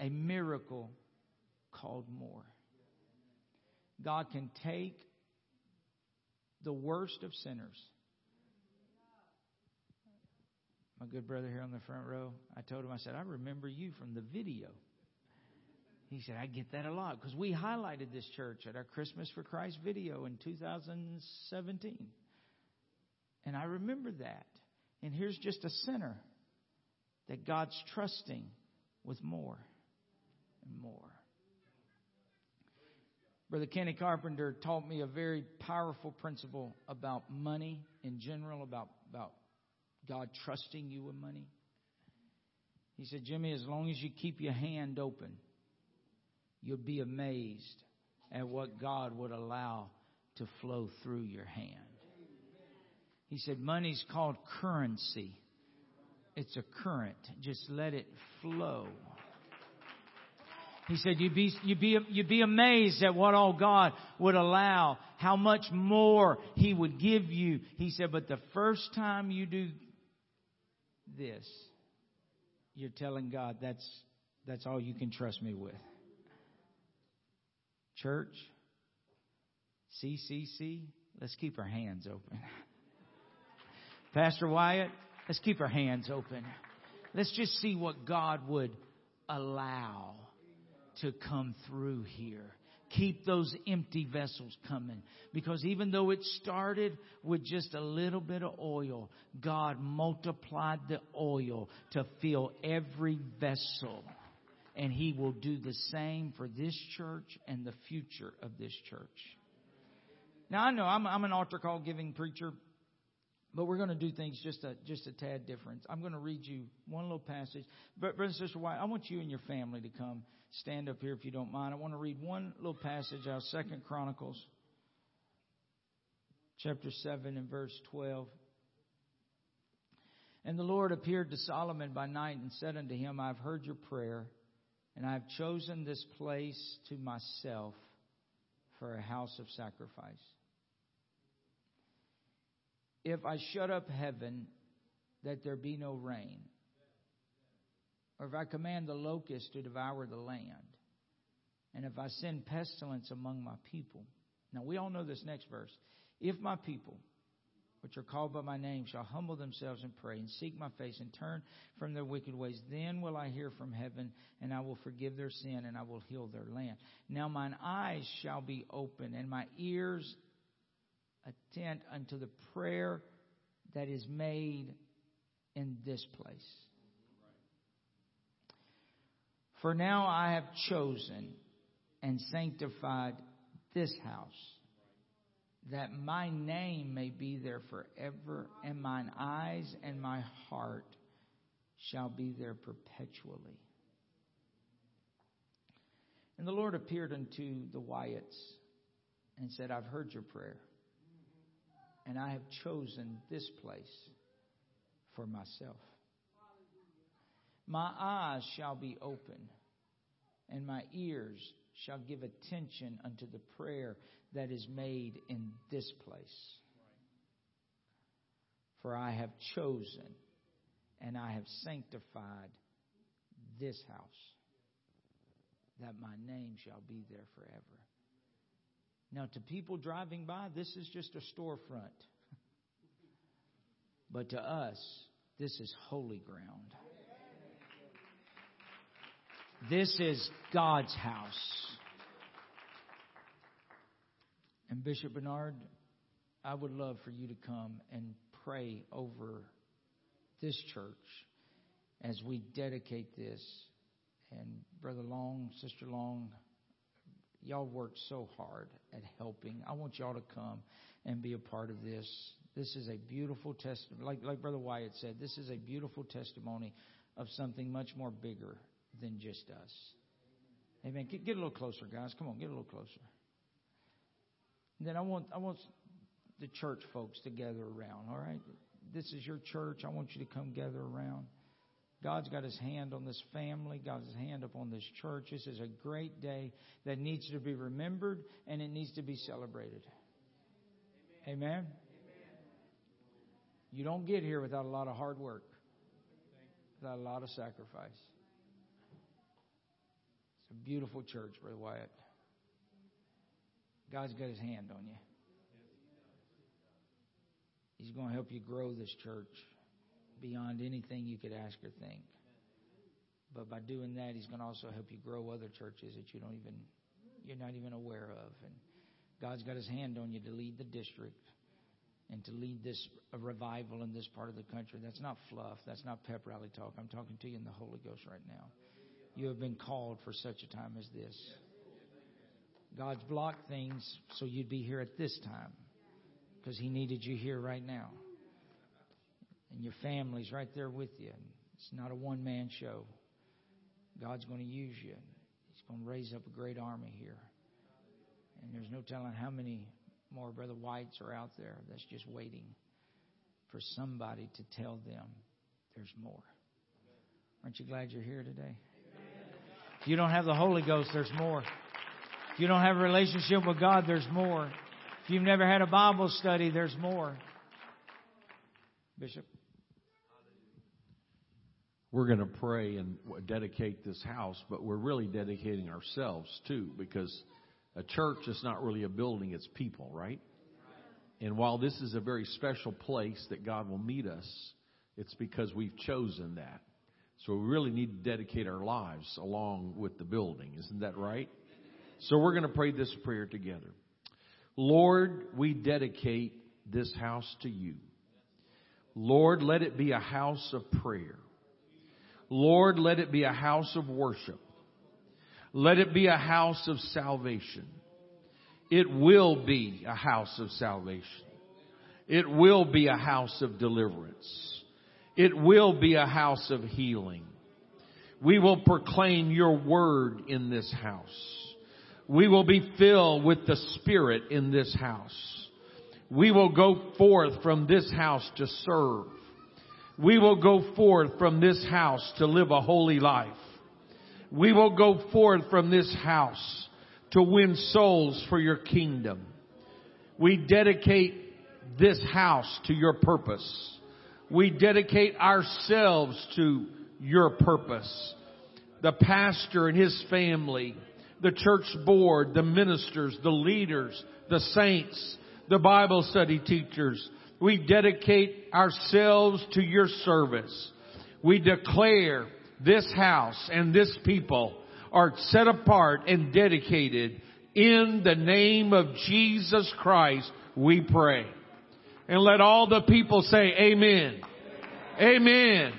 A miracle called more. God can take the worst of sinners my good brother here on the front row, I told him, I said, I remember you from the video. He said, I get that a lot because we highlighted this church at our Christmas for Christ video in 2017. And I remember that. And here's just a sinner that God's trusting with more and more. Brother Kenny Carpenter taught me a very powerful principle about money in general, about, about God trusting you with money. He said, Jimmy, as long as you keep your hand open, you'll be amazed at what God would allow to flow through your hand. He said, money's called currency. It's a current. Just let it flow. He said, you'd be, you'd be, you'd be amazed at what all God would allow, how much more He would give you. He said, but the first time you do this, you're telling God that's, that's all you can trust me with. Church, CCC, let's keep our hands open. Pastor Wyatt, let's keep our hands open. Let's just see what God would allow to come through here. Keep those empty vessels coming. Because even though it started with just a little bit of oil, God multiplied the oil to fill every vessel. And He will do the same for this church and the future of this church. Now I know I'm, I'm an altar call giving preacher, but we're going to do things just a just a tad different. I'm going to read you one little passage. But brother and sister White, I want you and your family to come stand up here if you don't mind. I want to read one little passage out of Second Chronicles, chapter seven and verse twelve. And the Lord appeared to Solomon by night and said unto him, I have heard your prayer, and I have chosen this place to myself for a house of sacrifice. If I shut up heaven that there be no rain, or if I command the locust to devour the land, and if I send pestilence among my people. Now we all know this next verse. If my people, which are called by my name, shall humble themselves and pray and seek my face and turn from their wicked ways, then will I hear from heaven and I will forgive their sin and I will heal their land. Now mine eyes shall be open and my ears attent unto the prayer that is made in this place. For now I have chosen and sanctified this house, that my name may be there forever, and mine eyes and my heart shall be there perpetually. And the Lord appeared unto the Wyatts and said, I've heard your prayer, and I have chosen this place for myself. My eyes shall be open, and my ears shall give attention unto the prayer that is made in this place. For I have chosen and I have sanctified this house, that my name shall be there forever. Now, to people driving by, this is just a storefront. But to us, this is holy ground. This is God's house. And Bishop Bernard, I would love for you to come and pray over this church as we dedicate this. And Brother Long, Sister Long, y'all worked so hard at helping. I want y'all to come and be a part of this. This is a beautiful testimony. Like, like Brother Wyatt said, this is a beautiful testimony of something much more bigger than just us. Amen. Get, get a little closer, guys. Come on, get a little closer. And then I want I want the church folks to gather around. All right, this is your church. I want you to come gather around. God's got His hand on this family. God's hand upon this church. This is a great day that needs to be remembered and it needs to be celebrated. Amen. Amen. You don't get here without a lot of hard work, without a lot of sacrifice. It's a beautiful church, Brother Wyatt. God's got his hand on you. He's going to help you grow this church. Beyond anything you could ask or think. But by doing that, He's going to also help you grow other churches that you don't even you're not even aware of. And God's got His hand on you to lead the district and to lead this revival in this part of the country. That's not fluff. That's not pep rally talk. I'm talking to you in the Holy Ghost right now. You have been called for such a time as this. God's blocked things so you'd be here at this time because He needed you here right now. And your family's right there with you. It's not a one man show. God's going to use you. He's going to raise up a great army here. And there's no telling how many more Brother Whites are out there that's just waiting for somebody to tell them there's more. Aren't you glad you're here today? If you don't have the Holy Ghost, there's more. If you don't have a relationship with God, there's more. If you've never had a Bible study, there's more. Bishop. We're going to pray and dedicate this house, but we're really dedicating ourselves too, because a church is not really a building, it's people, right? And while this is a very special place that God will meet us, it's because we've chosen that. So we really need to dedicate our lives along with the building. Isn't that right? So we're going to pray this prayer together. Lord, we dedicate this house to you. Lord, let it be a house of prayer. Lord, let it be a house of worship. Let it be a house of salvation. It will be a house of salvation. It will be a house of deliverance. It will be a house of healing. We will proclaim your word in this house. We will be filled with the Spirit in this house. We will go forth from this house to serve. We will go forth from this house to live a holy life. We will go forth from this house to win souls for your kingdom. We dedicate this house to your purpose. We dedicate ourselves to your purpose. The pastor and his family, the church board, the ministers, the leaders, the saints, the Bible study teachers. We dedicate ourselves to your service. We declare this house and this people are set apart and dedicated in the name of Jesus Christ, we pray. And let all the people say amen. Amen.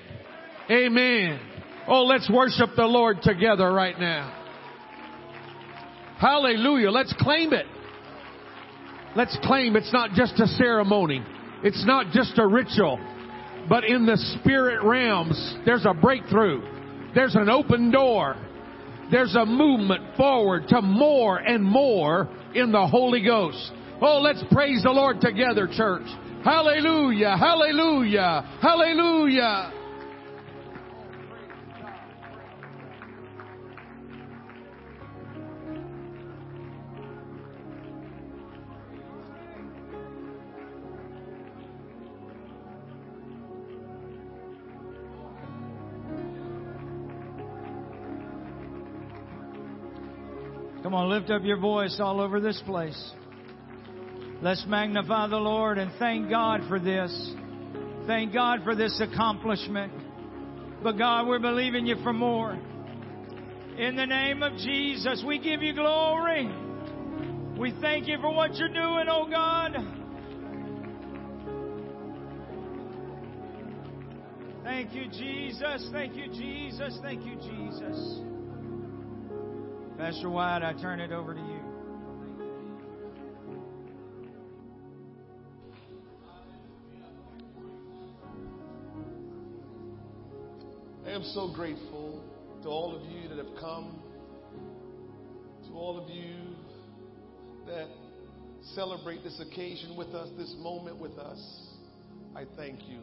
Amen. Oh, let's worship the Lord together right now. Hallelujah. Let's claim it. Let's claim it's not just a ceremony. It's not just a ritual. But in the spirit realms, there's a breakthrough. There's an open door. There's a movement forward to more and more in the Holy Ghost. Oh, let's praise the Lord together, church. Hallelujah, hallelujah, hallelujah. Come on, lift up your voice all over this place. Let's magnify the Lord and thank God for this. Thank God for this accomplishment. But God, we're believing you for more. In the name of Jesus, we give you glory. We thank you for what you're doing, oh God. Thank you, Jesus. Thank you, Jesus. Thank you, Jesus. Pastor White, I turn it over to you. I am so grateful to all of you that have come, to all of you that celebrate this occasion with us, this moment with us. I thank you.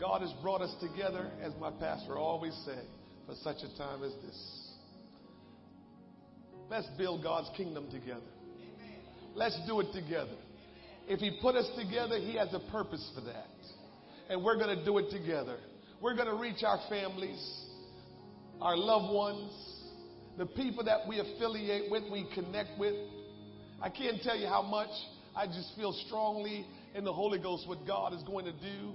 God has brought us together, as my pastor always said, for such a time as this. Let's build God's kingdom together. Let's do it together. If He put us together, He has a purpose for that. And we're going to do it together. We're going to reach our families, our loved ones, the people that we affiliate with, we connect with. I can't tell you how much I just feel strongly in the Holy Ghost what God is going to do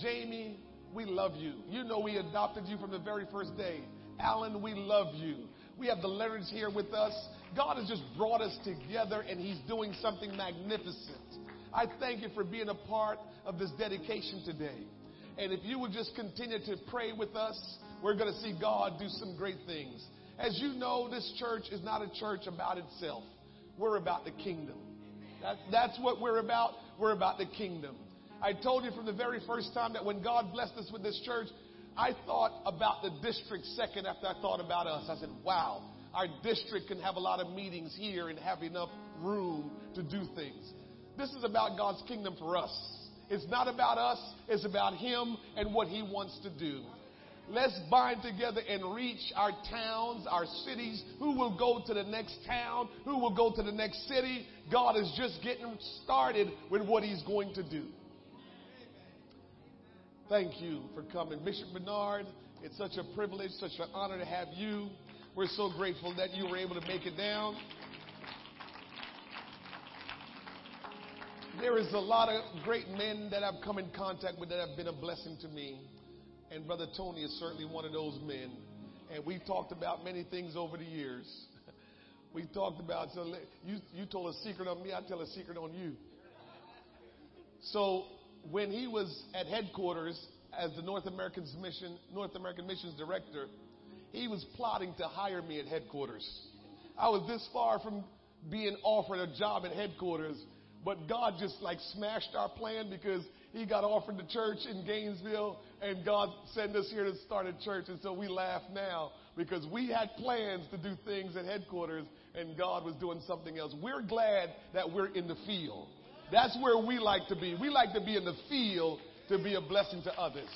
Jamie, we love you. You know we adopted you from the very first day. Alan, we love you. We have the Leonards here with us. God has just brought us together and He's doing something magnificent. I thank you for being a part of this dedication today. And if you would just continue to pray with us, we're going to see God do some great things. As you know, this church is not a church about itself. We're about the kingdom. That, that's what we're about. We're about the kingdom. I told you from the very first time that when God blessed us with this church, I thought about the district second after I thought about us. I said, wow, our district can have a lot of meetings here and have enough room to do things. This is about God's kingdom for us. It's not about us, it's about Him and what He wants to do. Let's bind together and reach our towns, our cities. Who will go to the next town? Who will go to the next city? God is just getting started with what He's going to do. Thank you for coming. Bishop Bernard, it's such a privilege, such an honor to have you. We're so grateful that you were able to make it down. There is a lot of great men that I've come in contact with that have been a blessing to me. And Brother Tony is certainly one of those men. And we've talked about many things over the years. we talked about, so you, you told a secret on me, I tell a secret on you. So when he was at headquarters as the North American Mission, North American Missions Director, he was plotting to hire me at headquarters. I was this far from being offered a job at headquarters, but God just like smashed our plan because he got offered the church in Gainesville and God sent us here to start a church. And so we laugh now because we had plans to do things at headquarters and God was doing something else. We're glad that we're in the field. That's where we like to be. We like to be in the field to be a blessing to others.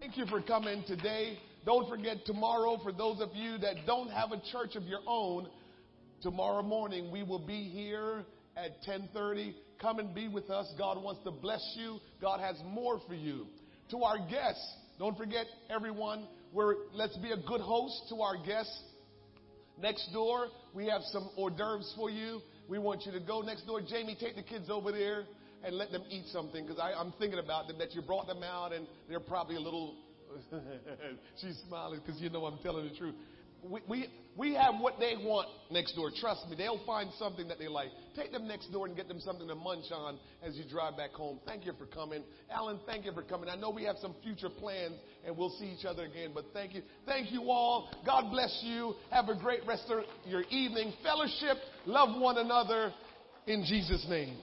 Thank you for coming today. Don't forget tomorrow for those of you that don't have a church of your own, tomorrow morning we will be here at 10:30. Come and be with us. God wants to bless you. God has more for you. To our guests, don't forget everyone, we're, let's be a good host to our guests. Next door, we have some hors d'oeuvres for you. We want you to go next door. Jamie, take the kids over there and let them eat something because I'm thinking about them that you brought them out and they're probably a little. She's smiling because you know I'm telling the truth we, we, we have what they want next door. Trust me, they'll find something that they like. Take them next door and get them something to munch on as you drive back home. Thank you for coming. Alan, thank you for coming. I know we have some future plans and we'll see each other again, but thank you. Thank you all. God bless you. Have a great rest of your evening. Fellowship. Love one another in Jesus' name.